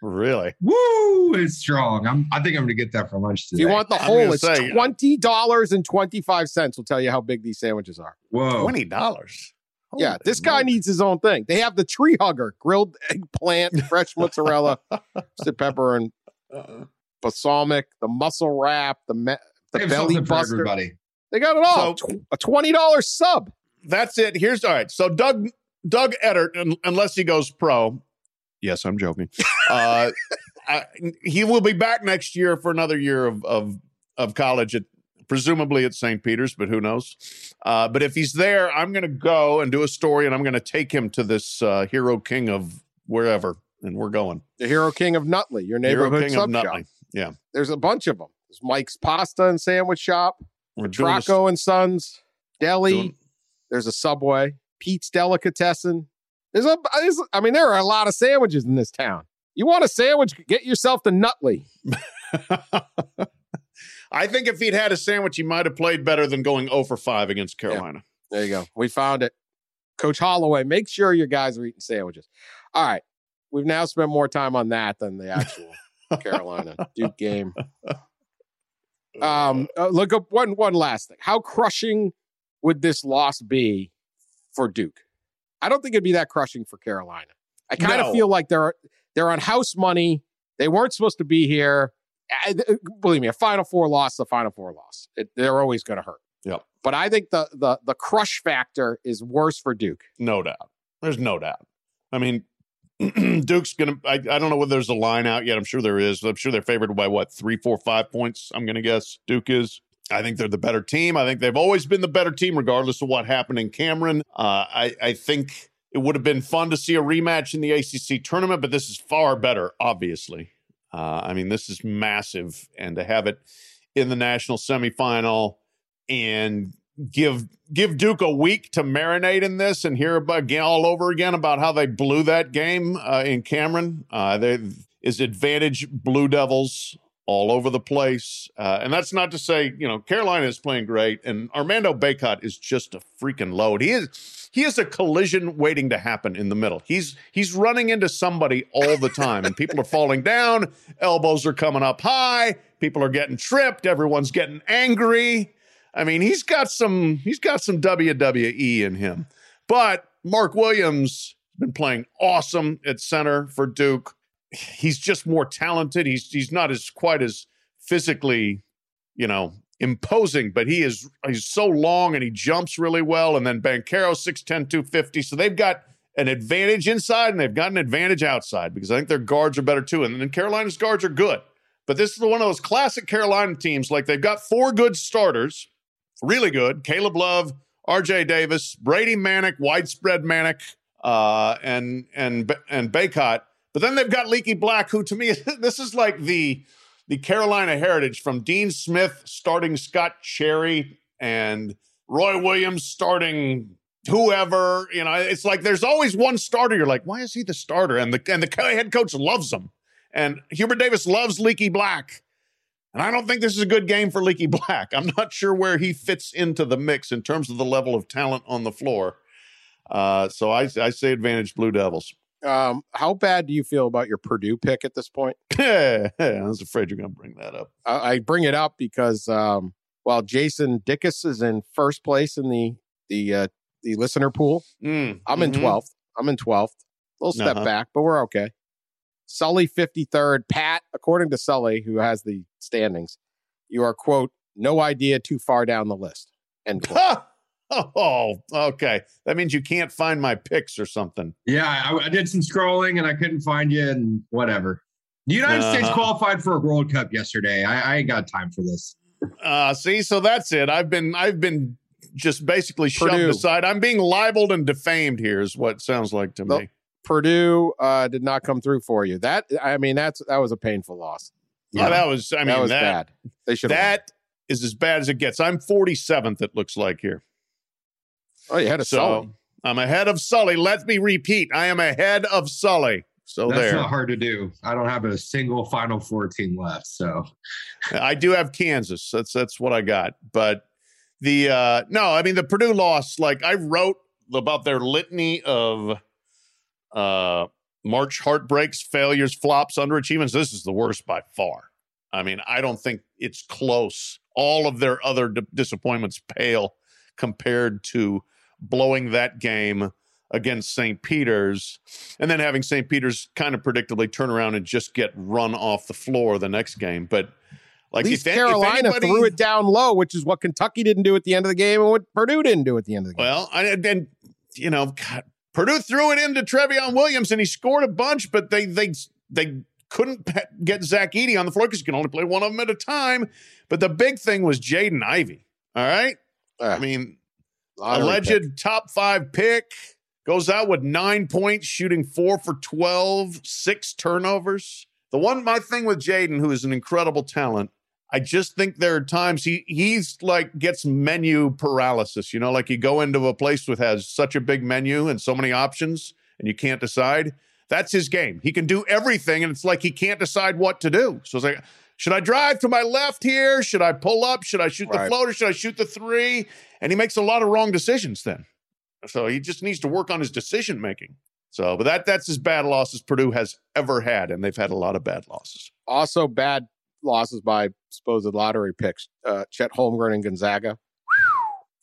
Really? Woo! It's strong. I'm. I think I'm gonna get that for lunch If today. you want the whole, it's say- $20.25. Will tell you how big these sandwiches are. Whoa! Twenty dollars. yeah, this guy needs his own thing. They have the tree hugger, grilled eggplant, fresh mozzarella, roasted pepper, and balsamic, the muscle wrap, the me- the belly buster. everybody. They got it all. So- a twenty dollars sub. That's it. Here's all right. So Doug Doug Edert, un- unless he goes pro, yes, I'm joking. (laughs) Uh, I, he will be back next year for another year of of of college at presumably at St. Peter's, but who knows? Uh, but if he's there, I'm going to go and do a story, and I'm going to take him to this uh, hero king of wherever, and we're going. The Hero King of Nutley, your Hero neighborhood king of sub shop. Nutley. Yeah, There's a bunch of them. There's Mike's Pasta and Sandwich Shop, we're doing this- Traco and Sons, Deli. doing- There's a Subway, Pete's Delicatessen. There's a, there's, I mean, there are a lot of sandwiches in this town. You want a sandwich? Get yourself to Nutley. (laughs) I think if he'd had a sandwich, he might have played better than going 0 for 5 against Carolina. There you go. We found it. Coach Holloway, make sure your guys are eating sandwiches. All right. We've now spent more time on that than the actual (laughs) Carolina Duke game. Um, uh, look up one one last thing. How crushing would this loss be for Duke? I don't think it'd be that crushing for Carolina. I kind of No. feel like they're they're on house money. They weren't supposed to be here. I- believe me, a Final Four loss, a Final Four loss. It, they're always going to hurt. Yep. But I think the the the crush factor is worse for Duke. No doubt. There's no doubt. I mean, (clears throat) Duke's gonna. I, I don't know whether there's a line out yet. I'm sure there is. I'm sure they're favored by what three, four, five points. I'm gonna guess Duke is. I think they're the better team. I think they've always been the better team, regardless of what happened in Cameron. Uh, I, I think it would have been fun to see a rematch in the ACC tournament, but this is far better, obviously. Uh, I mean, this is massive, and to have it in the national semifinal and give give Duke a week to marinate in this and hear about again all over again about how they blew that game uh, in Cameron. Uh, they is advantage Blue Devils all over the place, uh, and that's not to say you know Carolina is playing great, and Armando Bacot is just a freaking load. He is he is a collision waiting to happen in the middle. He's he's running into somebody all the time, and people are falling down, elbows are coming up high, people are getting tripped, everyone's getting angry. I mean, he's got some he's got some WWE in him. But Mark Williams has been playing awesome at center for Duke. He's just more talented. He's he's not as quite as physically, you know, imposing, but he is he's so long and he jumps really well. And then Banchero 6'10, 250. So they've got an advantage inside and they've got an advantage outside because I think their guards are better too. And then Carolina's guards are good. But this is one of those classic Carolina teams. Like they've got four good starters, really good. Caleb Love, RJ Davis, Brady Manek, widespread Manek, uh, and and and Bacot. But then they've got Leaky Black, who to me, (laughs) this is like the the Carolina heritage from Dean Smith starting Scott Cherry and Roy Williams starting whoever. You know, it's like there's always one starter. You're like, why is he the starter? And the and the head coach loves him. And Hubert Davis loves Leaky Black. And I don't think this is a good game for Leaky (laughs) Black. I'm not sure where he fits into the mix in terms of the level of talent on the floor. Uh, so I, I say advantage Blue Devils. Um, how bad do you feel about your Purdue pick at this point? (laughs) I was afraid you're going to bring that up. I, I bring it up because um, while Jason Dickus is in first place in the the uh, the listener pool, Mm, I'm in mhm. 12th. I'm in 12th. A little step Uh-huh. back, but we're okay. Sully 53rd. Pat, according to Sully, who has the standings, you are, quote, no idea too far down the list. End quote. Oh, okay. That means you can't find my picks or something. Yeah, I, I did some scrolling and I couldn't find you, and whatever. The United States Uh-huh. qualified for a World Cup yesterday. I, I ain't got time for this. Uh, see, so that's it. I've been, I've been just basically shoved aside. I'm being libeled and defamed here, is what it sounds like to Nope. me. Purdue uh, did not come through for you. That I mean, that's that was a painful loss. Yeah, that was. I mean, that was that, bad. They should. that is as bad as it gets. I'm 47th. It looks like here. Oh, you had a So Sully. I'm ahead of Sully. Let me repeat. I am ahead of Sully. So That's there. not hard to do. I don't have a single Final Four team left. So I do have Kansas. That's that's what I got. But the uh no, I mean the Purdue loss, like I wrote about their litany of uh March heartbreaks, failures, flops, underachievements. This is the worst by far. I mean, I don't think it's close. All of their other d- disappointments pale compared to blowing that game against St. Peter's and then having St. Peter's kind of predictably turn around and just get run off the floor the next game. But like At least Carolina anybody- threw it down low, which is what Kentucky didn't do at the end of the game, and what Purdue didn't do at the end of the game. Well, I, and you know, God, Purdue threw it into Trevion Williams and he scored a bunch, but they they they couldn't get Zach Edey on the floor because you can only play one of them at a time. But the big thing was Jaden Ivey. All right, ah, I mean, alleged pick. top five pick goes out with nine points, shooting four for 12, six turnovers. The one, my thing with Jaden, who is an incredible talent, I just think there are times he he's like gets menu paralysis. You know, like you go into a place with has such a big menu and so many options, and you can't decide. That's his game. He can do everything, and it's like he can't decide what to do. So it's like, should I drive to my left here? Should I pull up? Should I shoot the Right. floater? Should I shoot the three? And he makes a lot of wrong decisions then. So he just needs to work on his decision making. So, but that that's as bad a loss as Purdue has ever had, and they've had a lot of bad losses. also bad losses by supposed lottery picks. Uh, Chet Holmgren and Gonzaga.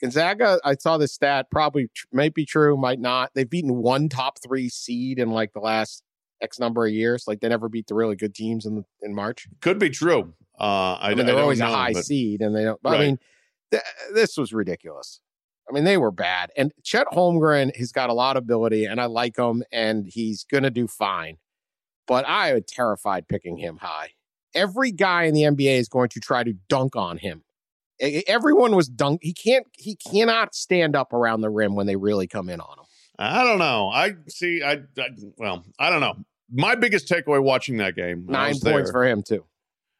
Gonzaga, I saw this stat, probably tr- might be true, might not. They've beaten one top three seed in like the last X number of years. Like they never beat the really good teams in in March. Could be true. Uh, I, I mean, they're don't always know, a high but- seed, and they don't. But I mean, th- this was ridiculous. I mean, they were bad. And Chet Holmgren, he's got a lot of ability, and I like him, and he's going to do fine. But I am terrified picking him high. Every guy in the NBA is going to try to dunk on him. Everyone was dunk. He can't. He cannot stand up around the rim when they really come in on him. I don't know. I see. I, I well, I don't know. My biggest takeaway watching that game, Nine points there. for him too.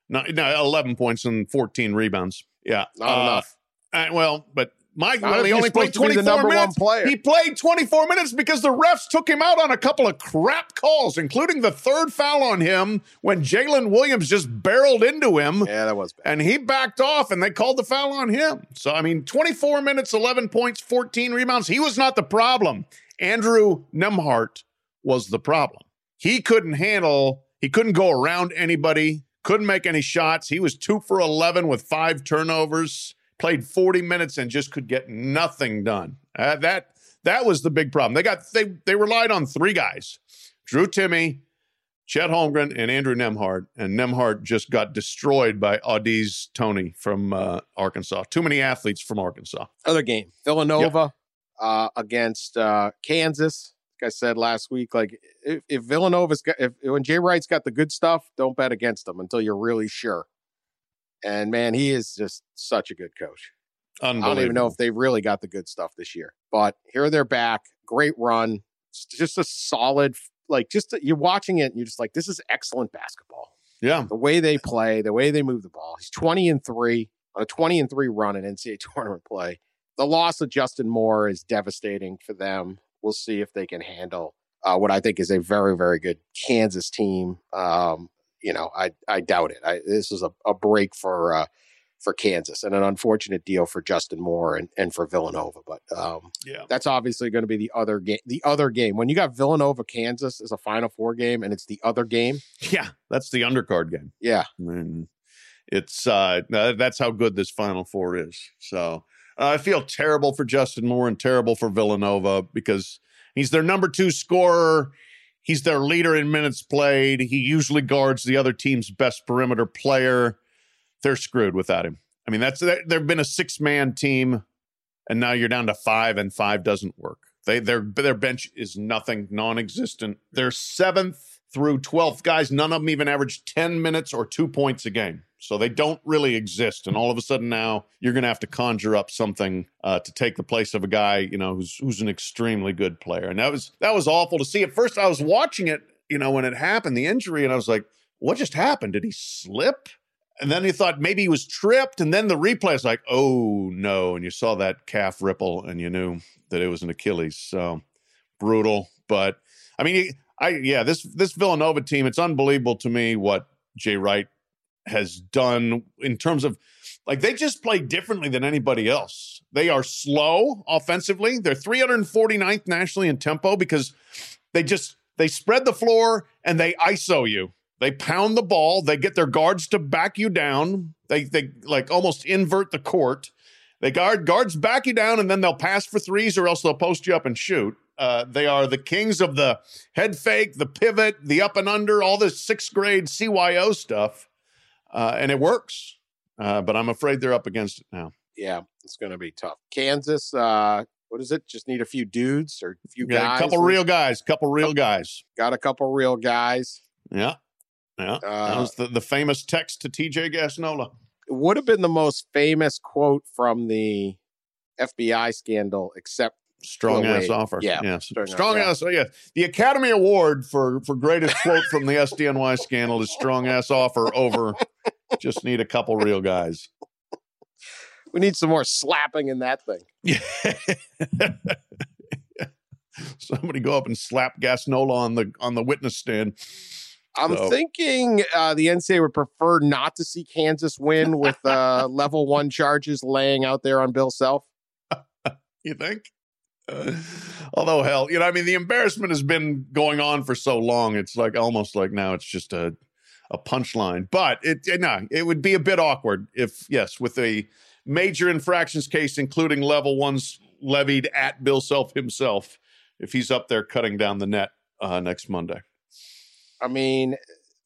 no, no, eleven points and fourteen rebounds. Yeah, Not Uh, enough. uh, well, but Mike, Not well, if he only played to be the 24 one minutes. He played 24 minutes because the refs took him out on a couple of crap calls, including the third foul on him when Jaylin Williams just barreled into him. Yeah, that was bad. And he backed off and they called the foul on him. So, I mean, 24 minutes, 11 points, 14 rebounds. He was not the problem. Andrew Nembhard was the problem. He couldn't handle, he couldn't go around anybody, couldn't make any shots. He was two for 11 with five turnovers, played 40 minutes and just could get nothing done. Uh, that that was the big problem. They got they they relied on three guys. Drew Timme, Chet Holmgren and Andrew Nembhard, and Nembhard just got destroyed by Au'Diese Toney from uh, Arkansas. Too many athletes from Arkansas. other game villanova uh against uh kansas like i said last week like if, if villanova's got if when jay wright's got the good stuff don't bet against them until you're really sure and man he is just such a good coach i don't even know if they really got the good stuff this year but here they're back great run It's just a solid like just you're watching it and you're just like this is excellent basketball yeah, the way they play, the way they move the ball. He's 20 and 3 on a 20 and 3 run in NCAA (laughs) tournament play. The loss of Justin Moore is devastating for them. We'll see if they can handle uh, what I think is a very, very good Kansas team. Um, you know, I I doubt it. I, this is a, a break for uh, for Kansas and an unfortunate deal for Justin Moore and, and for Villanova. But um, yeah. that's obviously going to be the other game. The other game when you got Villanova Kansas is a Final Four game and it's the other game. (laughs) Yeah, that's the undercard game. Yeah, And it's uh, uh, that's how good this Final Four is. So uh, I feel terrible for Justin Moore and terrible for Villanova because he's their number two scorer. He's their leader in minutes played. He usually guards the other team's best perimeter player. They're screwed without him. I mean, that's they've been a six man team, and now you're down to five, and five doesn't work. They their their bench is nothing, non-existent. They're seventh through twelfth guys. None of them even average ten minutes or two points a game. So they don't really exist. And all of a sudden now you're going to have to conjure up something uh, to take the place of a guy, you know, who's who's an extremely good player. And that was that was awful to see. At first I was watching it, you know, when it happened, the injury, and I was like, what just happened? Did he slip? And then you thought maybe he was tripped. And then the replay is like, oh no. And you saw that calf ripple and you knew that it was an Achilles. So brutal. But I mean, I yeah, this this Villanova team, it's unbelievable to me what Jay Wright has done in terms of like they just play differently than anybody else. They are slow offensively. They're 349th nationally in tempo because they just they spread the floor and they ISO you. They pound the ball. They get their guards to back you down. They they like almost invert the court. They guard guards back you down and then they'll pass for threes or else they'll post you up and shoot. Uh, they are the kings of the head fake, the pivot, the up and under, all this sixth grade CYO stuff uh, and it works. Uh, but I'm afraid they're up against it now. Yeah, it's going to be tough. Kansas, uh, what is it? Just need a few dudes or a few yeah, guys. A couple real guys. Couple real guys. Got a couple real guys. Yeah, yeah. that Uh, was the, the famous text to TJ Gassnola. It would have been the most famous quote from the FBI scandal, except Strong ass offer. Yeah, Yes. strong Strong, ass. Oh, yeah. The Academy Award for for greatest quote from the SDNY scandal is strong ass offer over. Just need a couple real guys. we need some more slapping in that thing. Yeah. (laughs) Somebody go up and slap Gassnola on the on the witness stand. I'm So- thinking uh, the NCAA would prefer not to see Kansas win with uh, (laughs) level one charges laying out there on Bill Self. You think? (laughs) Although hell, you know, I mean, the embarrassment has been going on for so long. It's like almost like now it's just a a punchline. But it, it no, it would be a bit awkward if yes, with a major infractions case, including level ones levied at Bill Self himself, if he's up there cutting down the net uh, next Monday. I mean,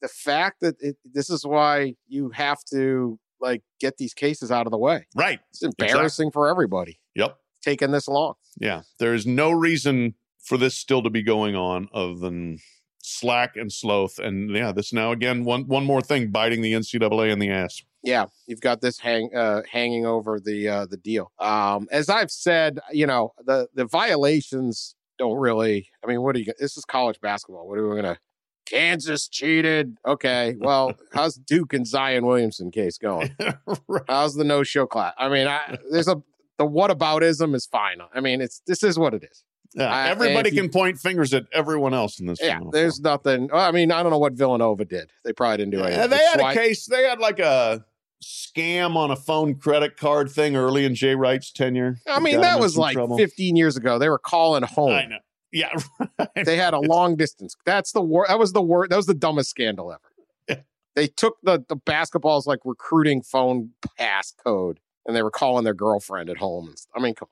the fact that it, this is why you have to like get these cases out of the way. Right. It's embarrassing for everybody Yep. Taking this long. Yeah. There is no reason for this still to be going on other than slack and sloth. And yeah, this now again one one more thing biting the NCAA in the ass. Yeah, you've got this hang uh, hanging over the uh, the deal. Um, as I've said, you know the the violations don't really. I mean, what are you? This is college basketball. What are we gonna? Kansas cheated. Okay, well, (laughs) how's Duke and Zion Williamson case going? (laughs) right. How's the no show class? I mean, I, there's a the whataboutism is fine. I mean, it's this is what it is. Yeah, Uh, everybody if you- can point fingers at everyone else in this. Yeah, there's Four. nothing. I mean, I don't know what Villanova did. They probably didn't do anything. Yeah, they had a case. They had like a scam on a phone credit card thing early in Jay Wright's tenure. I mean, that was like trouble. 15 years ago. They were calling home. I know. Yeah, (laughs) right. they had a long distance. That's the wor That was the wor That was the dumbest scandal ever. Yeah. They took the the basketball's like recruiting phone pass code, and they were calling their girlfriend at home. I mean, come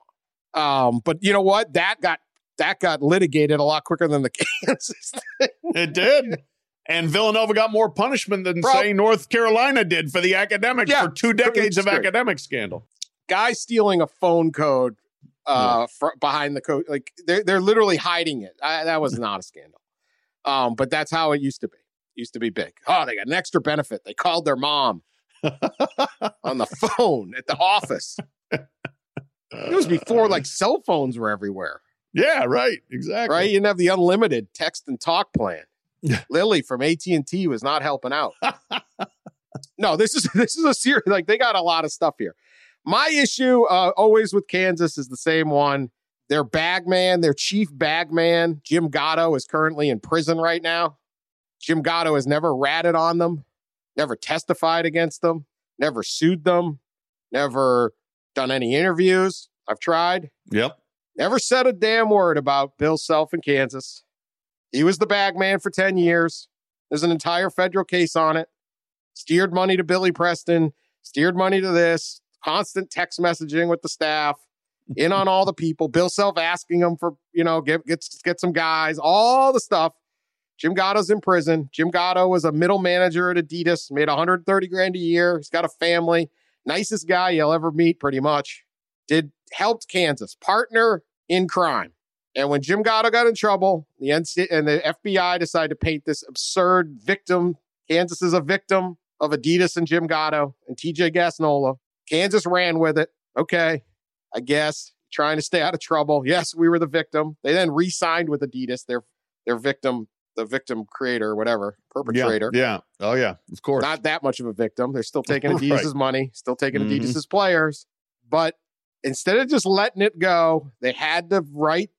on. Um, but you know what? That got that got litigated a lot quicker than the (laughs) Kansas. thing. It did. And Villanova got more punishment than, Bro. say, North Carolina did for the academics Yeah, for two decades of academic scandal. Guy stealing a phone code uh fr- behind the code, like they're they're literally hiding it. I, that was not a scandal. Um, but that's how it used to be. Used to be big. Oh, they got an extra benefit. They called their mom (laughs) on the phone at the office. (laughs) It was before like cell phones were everywhere, Yeah, right. Exactly. right? You didn't have the unlimited text and talk plan. Lily from AT and T was not helping out. (laughs) no, this is this is a serious. Like they got a lot of stuff here. My issue, uh, always with Kansas, is the same one. Their bag man, their chief bag man, Jim Gatto, is currently in prison right now. Jim Gatto has never ratted on them, never testified against them, never sued them, never done any interviews. I've tried. Yep. Never said a damn word about Bill Self in Kansas. He was the bag man for 10 years. There's an entire federal case on it. Steered money to Billy Preston, steered money to this, constant text messaging with the staff, in on all the people. Bill Self asking him for, you know, get, get, get some guys, all the stuff. Jim Gatto's in prison. Jim Gatto was a middle manager at Adidas, made 130 grand a year. He's got a family. Nicest guy you'll ever meet, pretty much did helped Kansas partner in crime. And when Jim Gatto got in trouble, the NC and the FBI decided to paint this absurd victim. Kansas is a victim. of Adidas and Jim Gatto and TJ Gassnola. Kansas ran with it. Okay, I guess trying to stay out of trouble. Yes, we were the victim. They then re-signed with Adidas, their their victim, the victim creator, or whatever, perpetrator. Yeah, yeah. Oh yeah, of course. Not that much of a victim. They're still taking (laughs) Right. Money, still taking Mhm. Adidas's players. But instead of just letting it go, they had to write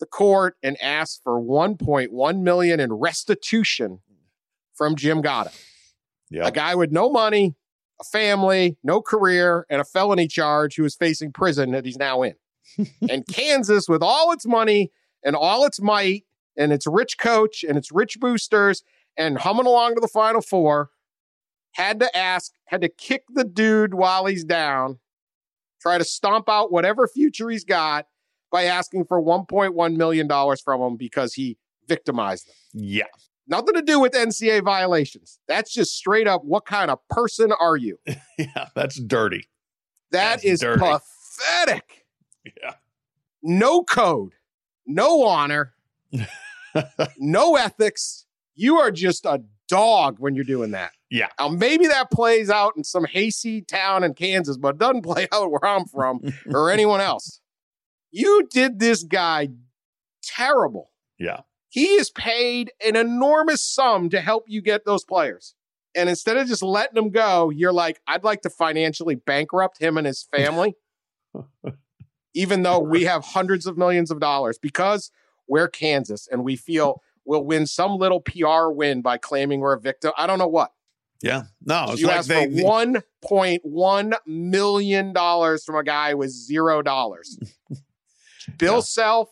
the court and ask for 1.1 million in restitution from Jim Gatto. yeah. A guy with no money, a family, no career, and a felony charge who is facing prison that he's now in. (laughs) and Kansas, with all its money and all its might, and its rich coach and its rich boosters, and humming along to the Final Four, had to ask, had to kick the dude while he's down, try to stomp out whatever future he's got by asking for $1.1 million from him because he victimized them. yeah. Nothing to do with NCAA violations. That's just straight up what kind of person are you? (laughs) Yeah. That's dirty. That That's is dirty. pathetic. Yeah. No code, no honor, (laughs) no ethics. You are just a dog when you're doing that. Yeah. Now, maybe that plays out in some hayseed town in Kansas, but it doesn't (laughs) play out where I'm from (laughs) or anyone else. You did this guy terrible. Yeah. He is paid an enormous sum to help you get those players. And instead of just letting them go, you're like, I'd like to financially bankrupt him and his family, (laughs) even though we have hundreds of millions of dollars because we're Kansas and we feel we'll win some little PR win by claiming we're a victim. I don't know what. Yeah. No, it's you like asked they, for one point one million dollars from a guy with zero dollars. (laughs) Bill Yeah. Self,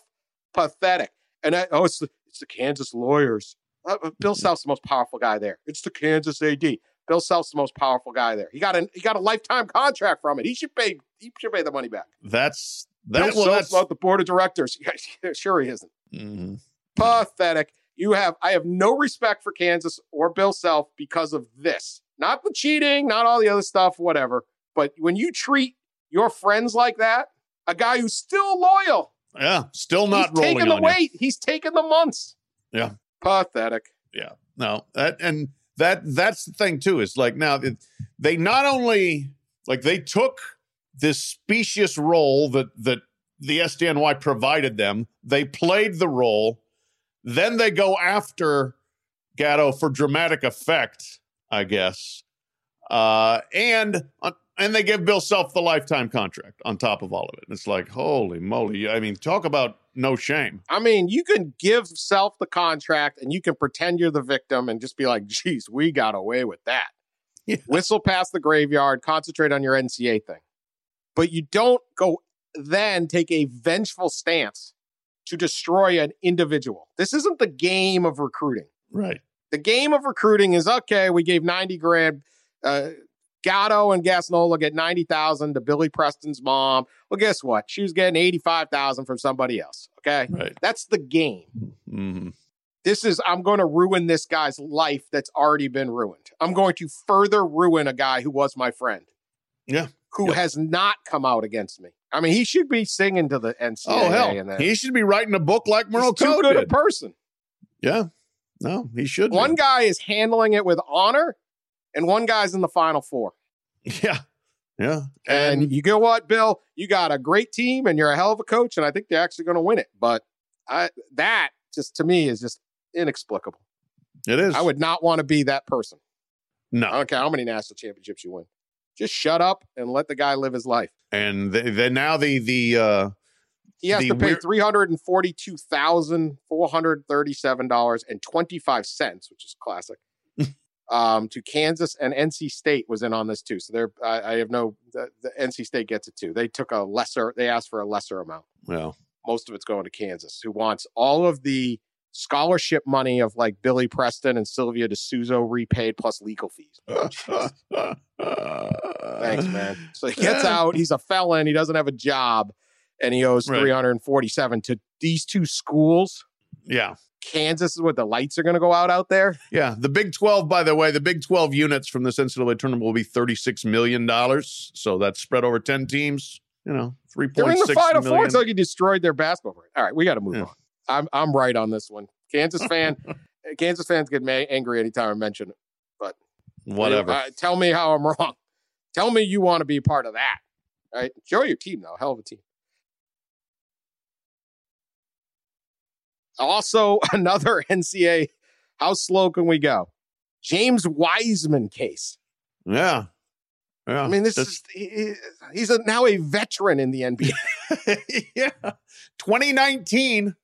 pathetic. And I, oh, it's the it's the Kansas lawyers. Uh, uh, Bill Self's the most powerful guy there. It's the Kansas AD. Bill Self's the most powerful guy there. He got a he got a lifetime contract from it. He should pay he should pay the money back. that's Bill that, well, Self's that's not the board of directors. (laughs) sure he isn't. Mhm. Pathetic. You have I have no respect for Kansas or Bill Self because of this. Not the cheating, not all the other stuff, whatever. But when you treat your friends like that, a guy who's still loyal, yeah. Still not he's rolling taking the on you. weight, he's taking the months. Yeah. Pathetic. Yeah. No. That and that that's the thing too. Is like now it, they not only like they took this specious role that that the SDNY provided them. They played the role. Then they go after Gatto for dramatic effect, I guess. Uh, and and they give Bill Self the lifetime contract on top of all of it. And It's like holy moly! I mean, talk about no shame. I mean, you can give self the contract and you can pretend you're the victim and just be like, geez, we got away with that. (laughs) Yeah. Whistle past the graveyard, concentrate on your NCA thing. But you don't go then take a vengeful stance to destroy an individual. This isn't the game of recruiting. Right. The game of recruiting is okay, we gave 90 grand. Uh, Gatto and Gassnola get 90,000 to Billy Preston's mom. Well, guess what? She was getting 85,000 from somebody else. Okay. Right. That's the game. hmm This is, I'm going to ruin this guy's life that's already been ruined. I'm going to further ruin a guy who was my friend. Yeah. Who Yep. has not come out against me. I mean, he should be singing to the NCAA. Oh hell, and he should be writing a book like He's Merle too good a person. yeah, no, he should. be. One guy is handling it with honor, and one guy's in the final four. (laughs) yeah, yeah, And, and you know what, Bill? You got a great team, and you're a hell of a coach, and I think they're actually going to win it. But I, that just to me is just inexplicable. it is. I would not want to be that person. No, I don't care how many national championships you win. Just shut up and let the guy live his life. and they, they now the the uh He has The to pay three hundred and forty-two thousand four hundred thirty-seven dollars and twenty-five cents, which is classic. (laughs) um, to Kansas and NC State was in on this too. So they're I, I have no the, the NC State gets it too. They took a lesser. They asked for a lesser amount. well, Most of it's going to Kansas, who wants all of the scholarship money of like Billy Preston and Silvio De Sousa repaid plus legal fees. (laughs) Oh, Thanks, man. So he gets out. He's a felon. He doesn't have a job, and he owes Right. three hundred and forty-seven to these two schools. Yeah, Kansas is what the lights are going to go out out there. yeah. The Big Twelve, by the way, the Big Twelve units from this NCAA tournament will be thirty six million dollars. So that's spread over ten teams. You know, three They're in the six final four. million. It's like you destroyed their basketball. Program. All right, we got to move Yeah. on. I'm I'm right on this one. Kansas fan, (laughs) Kansas fans get angry anytime I mention it. But whatever. Uh, tell me how I'm (laughs) wrong. Tell me you want to be part of that. Right? Show your team though. Hell of a team. Also, (laughs) another NCA. How slow can we go? James Wiseman case. yeah. Yeah. I mean, this is he, he's a, now a veteran in the NBA. yeah. 2019.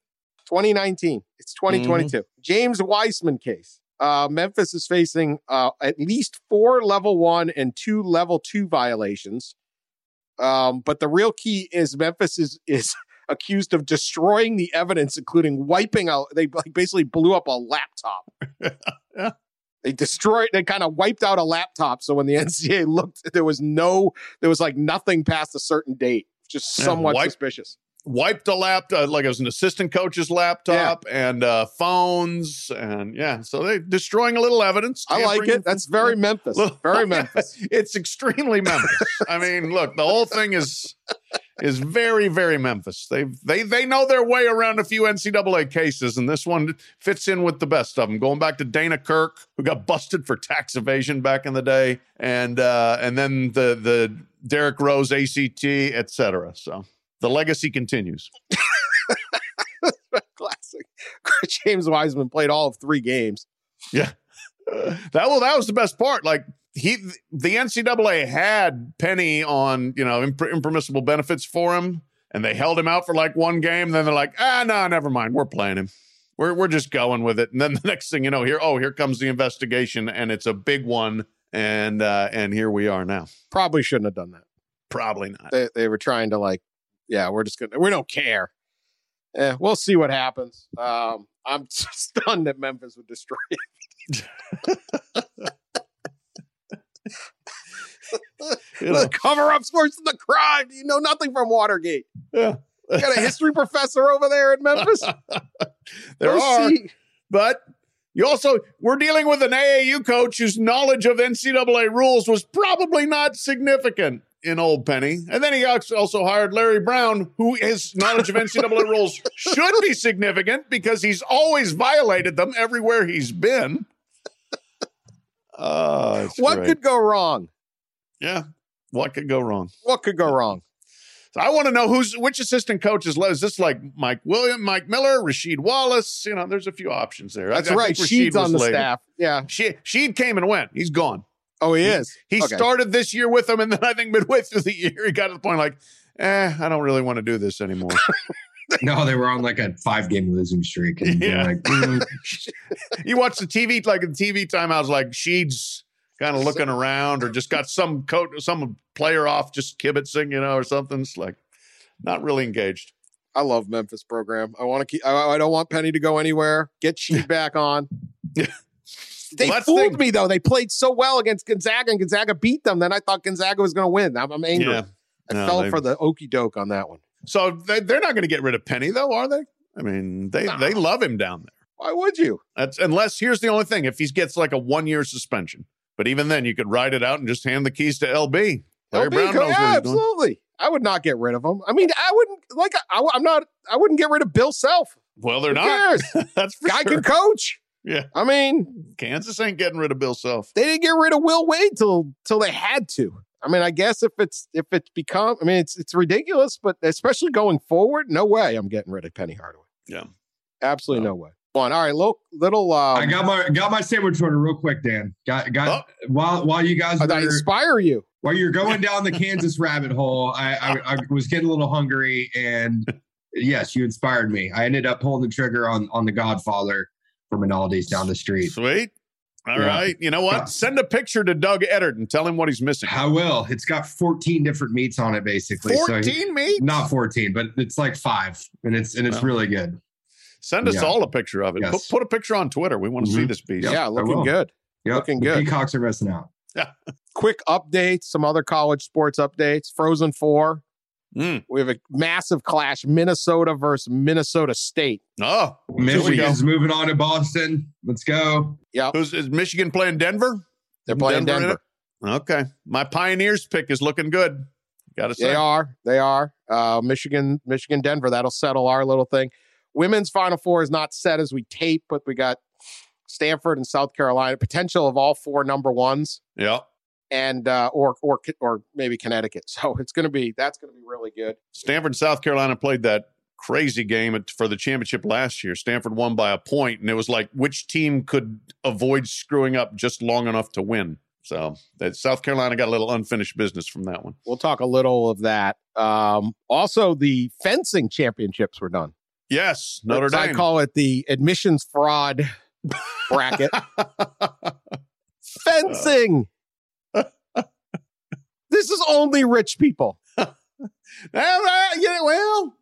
2019. It's 2022. James Wiseman case. Uh, Memphis is facing uh, at least four level one and two level two violations. Um, but the real key is Memphis is is (laughs) accused of destroying the evidence, including wiping out. They like basically blew up a laptop. Yeah. (laughs) They destroyed. They kind of wiped out a laptop. So when the (laughs) NCAA looked, there was no, there was like nothing past a certain date. Just Yeah, somewhat wipe- suspicious. Wiped a laptop, like it was an assistant coach's laptop and uh, phones. And yeah, so they're destroying a little evidence. I like it. That's very Memphis. Look- (laughs) Very Memphis. it's extremely Memphis. I mean, look, the whole thing is is very, very Memphis. They they they know their way around a few NCAA cases, and this one fits in with the best of them. Going back to Dana Kirk, who got busted for tax evasion back in the day, and uh, and then the the Derrick Rose ACT, et cetera. So the legacy continues. (laughs) Classic. (laughs) James Wiseman played all of three games. Yeah. that well, that was the best part. Like he, the NCAA had Penny on, you know, imp- impermissible benefits for him, and they held him out for like one game. Then they're like, ah, no, never mind, we're playing him. We're we're just going with it. And then the (laughs) next thing you know, here, oh, here comes the investigation, and it's a big one. And uh, and here we are now. Probably shouldn't have done that. Probably not. They they were trying to like, yeah, we're just gonna we don't care. Eh, we'll see what happens. Um, I'm (laughs) stunned that Memphis would destroy it. You know, The cover up's worse than the crime. You know nothing from Watergate. yeah. You got a history professor over there in Memphis. (laughs) there Go are. see- But you also, we're dealing with an AAU coach whose knowledge of NCAA rules was probably not significant in Old Penny. And then he also hired Larry Brown, who his knowledge of NCAA rules should be significant because he's always violated them everywhere he's been. (laughs) Oh, What great. could go wrong? yeah. What could go wrong? What could go wrong? So I want to know who's which assistant coach is is this like Mike William, Mike Miller, Rasheed Wallace? You know, there's a few options there. That's I right. think Rasheed Sheed's on the later. staff. Yeah. She Sheed came and went. He's gone. Oh, he is. He Okay. started this year with them, and then I think midway through the year, he got to the point like, eh, I don't really want to do this anymore. (laughs) No, they were on like a five game losing streak. And they're Yeah. like, mm, (laughs) you watch the TV, like the TV time, I was like Sheed's kind of looking around, or just got some coach, some player off, just kibitzing, you know, or something. It's like not really engaged. I love Memphis program. I want to keep. I, I don't want Penny to go anywhere. Get Sheed (laughs) back on. They the fooled me though. They played so well against Gonzaga, and Gonzaga beat them. Then I thought Gonzaga was going to win. I'm, I'm angry. Yeah. I No, fell they- for the okey doke on that one. So they, they're not going to get rid of Penny, though, are they? I mean, they No. they love him down there. Why would you? That's unless here's the only thing: if he gets like a one year suspension, but even then, you could ride it out and just hand the keys to LB. Larry LB, Brown knows yeah, what he's doing. absolutely. I would not get rid of him. I mean, I wouldn't like. I, am not. I wouldn't get rid of Bill Self. Well, they're Who not. (laughs) That's for Guy sure. can coach. Yeah. I mean, Kansas ain't getting rid of Bill Self. they didn't get rid of Will Wade till till they had to. I mean, I guess if it's if it's become, I mean, it's it's ridiculous, but especially going forward, no way I'm getting rid of Penny Hardaway. Yeah. Absolutely No. no way. One. All right, little little. Um, I got my got my sandwich order real quick, Dan. Got got while while you guys I inspire you. while you're going down the Kansas (laughs) rabbit hole, I, I, I was getting a little hungry, and yes, you inspired me. I ended up pulling the trigger on on the Godfather from Rinaldi's down the street. Sweet. All Yeah. right. You know Yeah. what? Send a picture to Doug Edert and tell him what he's missing. I will. It's got 14 different meats on it, basically. So he- 14 meat? not 14, but it's like five, and it's and it's Well, really good. Send us Yeah. all a picture of it. Yes. Put, put a picture on Twitter. We want to see Mhm. this beast. Yep, yeah, looking good. Yep. Looking the good. Peacocks are missing out. Yeah. (laughs) Quick updates. Some other college sports updates. Frozen Four. Mm. We have a massive clash: Minnesota versus Minnesota State. Oh, Michigan's moving on to Boston. Let's go. Yeah, who's is Michigan playing Denver? they're playing Denver Denver. Okay. My Pioneers pick is looking good. Got to say. They are. They are. Uh, Michigan, Michigan, Denver. That'll settle our little thing. Women's Final Four is not set as we tape, but we got Stanford and South Carolina, potential of all four number ones, Yeah. And uh, or or or maybe Connecticut. (laughs) So it's going to be that's going to be really good. Stanford, South Carolina played that crazy game for the championship last year. Stanford won by a point, and it was like which team could avoid screwing up just long enough to win. So that South Carolina got a little unfinished business from that one. We'll talk a little of that. Um, also, the fencing championships were done. Yes, Notre As I call it the admissions fraud (laughs) bracket. fencing. This is only rich people. (laughs) Ah, yeah, well,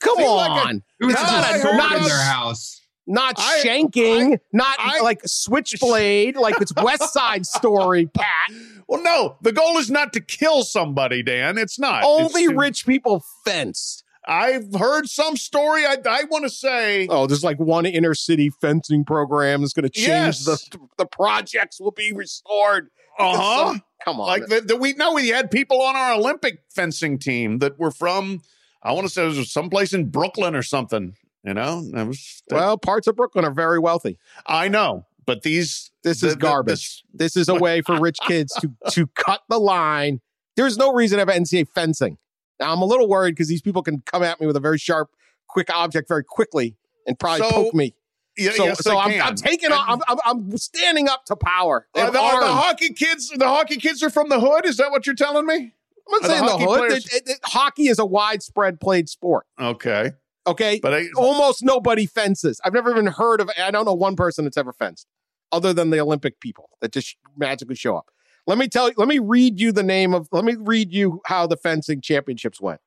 Come Seems like a- on. It's not a sword not in their house? not I- shanking, not I- like switchblade, like it's West Side Story, (laughs) Pat. well, no. The goal is not to kill somebody, Dan. It's not. Only It's rich people fence. I've heard some story. I, I want to say. Oh, there's like one inner city fencing program that's going to change Yes. the the projects will be restored. Uh huh. Come on, Like the, the, we know we had people on our Olympic fencing team that were from. I want to say it was someplace in Brooklyn or something. You know, that was. well, parts of Brooklyn are very wealthy. I know, but these. This the- is the- garbage. This is a way for rich kids to to cut the line. There's no reason to have NCAA fencing. Now I'm a little worried because these people can come at me with a very sharp, quick object very quickly and probably So, poke me. Yeah, So, yes, so I'm. I'm taking on. I'm, I'm, I'm standing up to power. Uh, are the, are the hockey kids, the hockey kids are from the hood. Is that what you're telling me? I'm not the saying the, hockey hood. players- It- it- it- hockey is a widespread played sport. Okay, Okay, but I, almost nobody fences. I've never even heard of. I don't know one person that's ever fenced, other than the Olympic people that just magically show up. Let me tell you. Let me read you the name of. Let me read you how the fencing championships went.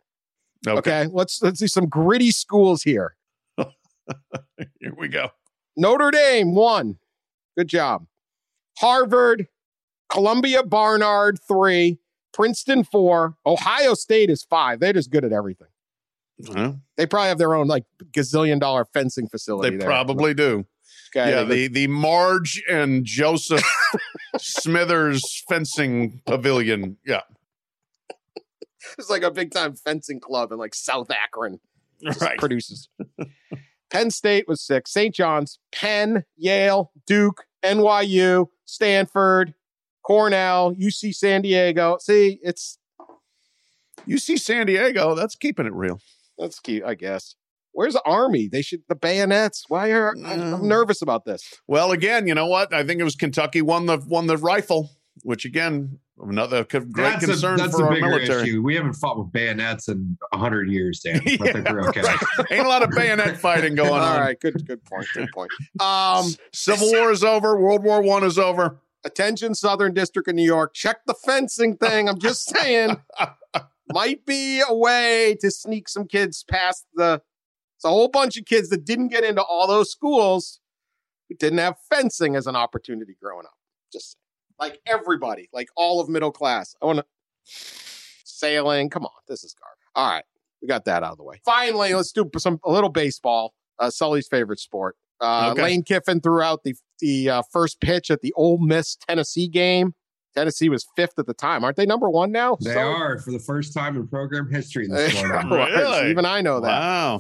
okay, Okay, let's let's see some gritty schools here. (laughs) here we go. Notre Dame one. Good job. Harvard, Columbia Barnard three, Princeton four, Ohio State is five. They're just good at everything. Huh? They probably have their own like gazillion dollar fencing facility. They there. probably do. Okay, yeah, the the Marge and Joseph (laughs) Smithers fencing pavilion. Yeah, It's like a big time fencing club in like South Akron. Just right. Produces. (laughs) Penn State was six. St. John's, Penn, Yale, Duke, NYU, Stanford, Cornell, UC San Diego. See, it's see San Diego, that's keeping it real. that's cute, I guess. Where's the Army? They should the bayonets. Why are I'm, I'm Mm. nervous about this? Well, again, you know what? I think it was Kentucky won the won the rifle, which again another co- great That's concern a, that's for a our military. issue. We haven't fought with bayonets in hundred years, Dan. (laughs) I think we're okay. right. Ain't a lot of bayonet (laughs) fighting going All on. right, good, good point. Good point. Um, Civil War is over. World War One is over. attention, Southern District of New York. Check the fencing thing. I'm just saying, (laughs) might be a way to sneak some kids past the. It's a whole bunch of kids that didn't get into all those schools who didn't have fencing as an opportunity growing up. Just saying. Like everybody, like all of middle class. I want to sailing. Come on, this is garbage. All right, we got that out of the way. Finally, let's do some a little baseball. Uh, Sully's favorite sport. Uh, Okay. Lane Kiffin threw out the the uh, first pitch at the Ole Miss Tennessee game. Tennessee was fifth at the time. Aren't they number one now? They Sully? are for the first time in program history. (laughs) They This morning. are. Really? Even I know that. Wow.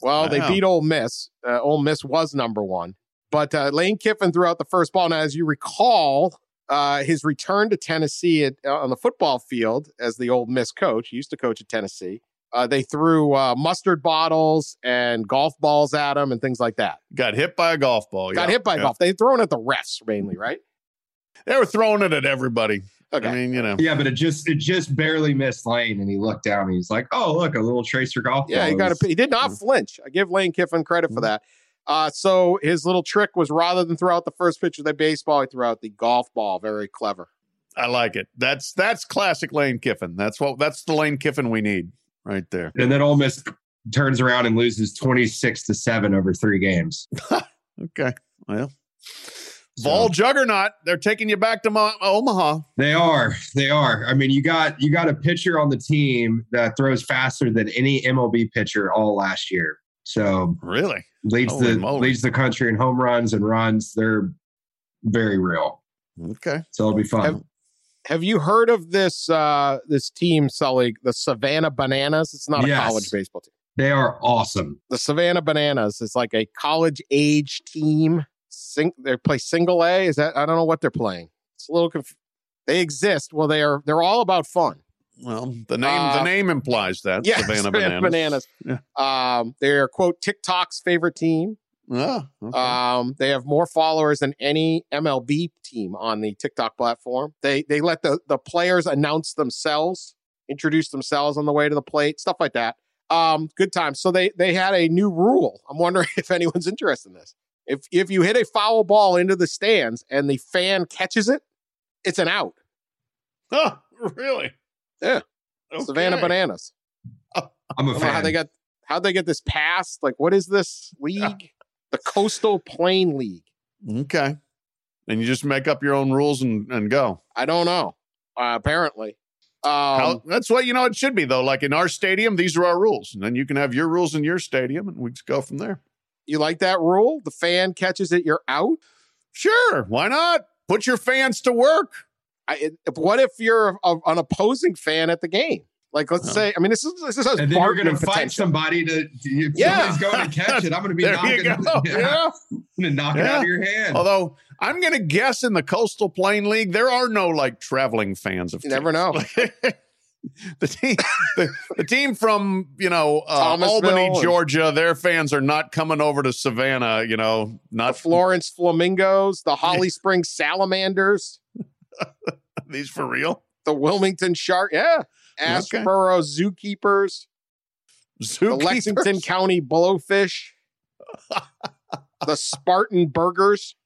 Well, they beat Ole Miss. Uh, Ole Miss was number one, but uh, Lane Kiffin threw out the first ball. Now, as you recall, uh, his return to Tennessee at, uh, on the football field as the old Miss coach, he used to coach at Tennessee. Uh, they threw uh, mustard bottles and golf balls at him and things like that. Got hit by a golf ball. Got yeah. hit by Yeah. golf. They thrown at the refs mainly, right? They were throwing it at everybody. Okay. I mean, you know. Yeah, but it just it just barely missed Lane, and he looked down. and He's like, "Oh, look, a little tracer golf." Yeah, he got a, he did not flinch. I give Lane Kiffin credit for that. Uh, so his little trick was rather than throw out the first pitch of the baseball, he threw out the golf ball. Very clever. I like it. That's that's classic Lane Kiffin. That's what that's the Lane Kiffin we need right there. And then Ole Miss turns around and loses twenty six to seven over three games. (laughs) Okay. Well, Vol Juggernaut, they're taking you back to Mo- Omaha. They are. They are. I mean, you got you got a pitcher on the team that throws faster than any MLB pitcher all last year. So Really? leads Holy the moly. leads the country in home runs and runs. They're very real. Okay. So it'll be fun. Have- Have you heard of this uh, this team, Sully? The Savannah Bananas. It's not a Yes. college baseball team. they are awesome. The Savannah Bananas is like a college age team Sing, they play single A. Is that I don't know what they're playing. It's a little conf- they exist. Well, they are they're all about fun. Well, the name Uh, the name implies that. Yeah, Savannah (laughs) Bananas. Bananas. Um, they're quote TikTok's favorite team. Ah, okay. Um, they have more followers than any MLB team on the TikTok platform. They they let the the players announce themselves, introduce themselves on the way to the plate, stuff like that. Um, good times. So they they had a new rule. I'm wondering (laughs) if anyone's interested in this. If if you hit a foul ball into the stands and the fan catches it, it's an out. oh, (laughs) really? Yeah. Okay. Savannah Bananas. I'm a I don't know how fan. they got how they get this passed. Like, what is this league? The Coastal Plain League. Okay. And you just make up your own rules and, and go. I don't know. Uh, apparently, um, How, that's what you know it should be though. Like in our stadium, these are our rules. And then you can have your rules in your stadium and we just go from there. you like that rule? The fan catches it, you're out. Sure. Why not? Put your fans to work. I, what if you're a, an opposing fan at the game? Like, let's Oh. say, I mean, this is this is and then you're going to fight somebody to, to if Yeah. somebody's going to catch it. I'm going to be (laughs) There knocking, you go. (laughs) yeah, Yeah. I'm going to knock it out of your hand. Although I'm going to guess in the Coastal Plain League, there are no like traveling fans of You never know. (laughs) the team, the, the team from you know uh, Albany, and- Georgia, their fans are not coming over to Savannah. You know, the not Florence Flamingos, the Holly Springs Salamanders, (laughs) these for real. the Wilmington Shark, yeah, Okay. Asheboro Zookeepers, the Zookeepers. Lexington County Blowfish, (laughs) the Spartanburgers,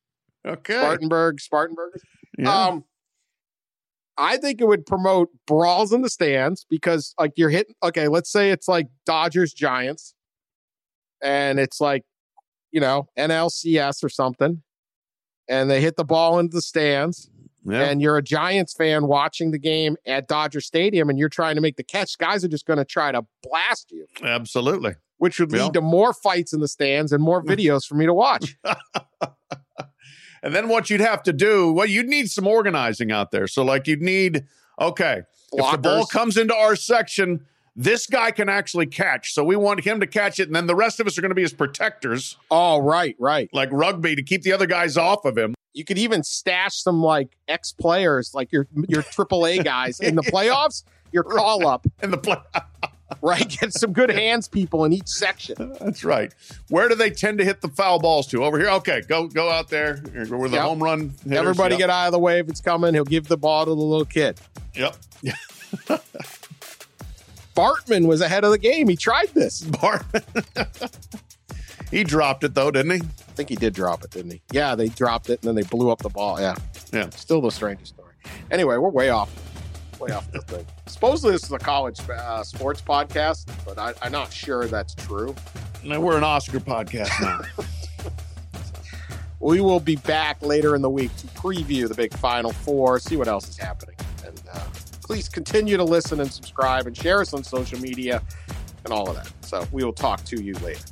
Okay. Spartanburg, Spartanburg. Yeah. Um, I think it would promote brawls in the stands because, like, you're hitting. Okay, let's say it's like Dodgers Giants, and it's like, you know, NLCS or something, and they hit the ball into the stands, yeah. and you're a Giants fan watching the game at Dodger Stadium, and you're trying to make the catch. Guys are just going to try to blast you, Absolutely. which would lead Yeah. to more fights in the stands and more (laughs) videos for me to watch. (laughs) And then what you'd have to do, well, you'd need some organizing out there. So, like, you'd need, okay, if the ball comes into our section, this guy can actually catch. So we want him to catch it. And then the rest of us are going to be his protectors, Oh, right, right. like rugby, to keep the other guys off of him. You could even stash some like ex players, like your your AAA (laughs) guys in the playoffs. Your call up, And the play. (laughs) right? Get some good hands people in each section. That's right. Where do they tend to hit the foul balls to? Over here. Okay, go go out there where the Yep. home run. hitters. Everybody Yep. get out of the way if it's coming. He'll give the ball to the little kid. Yep. Bartman was ahead of the game. He tried this. (laughs) Bart. He dropped it though, didn't he? I think he did drop it, didn't he? Yeah, they dropped it and then they blew up the ball. Yeah. Yeah. Still the strangest story. Anyway, we're way off. Way off the thing. Supposedly this is a college uh, sports podcast, but I, I'm not sure that's true. No, we're an Oscar podcast now. (laughs) We will be back later in the week to preview the big Final Four, see what else is happening. And uh, please continue to listen and subscribe and share us on social media and all of that. So we will talk to you later.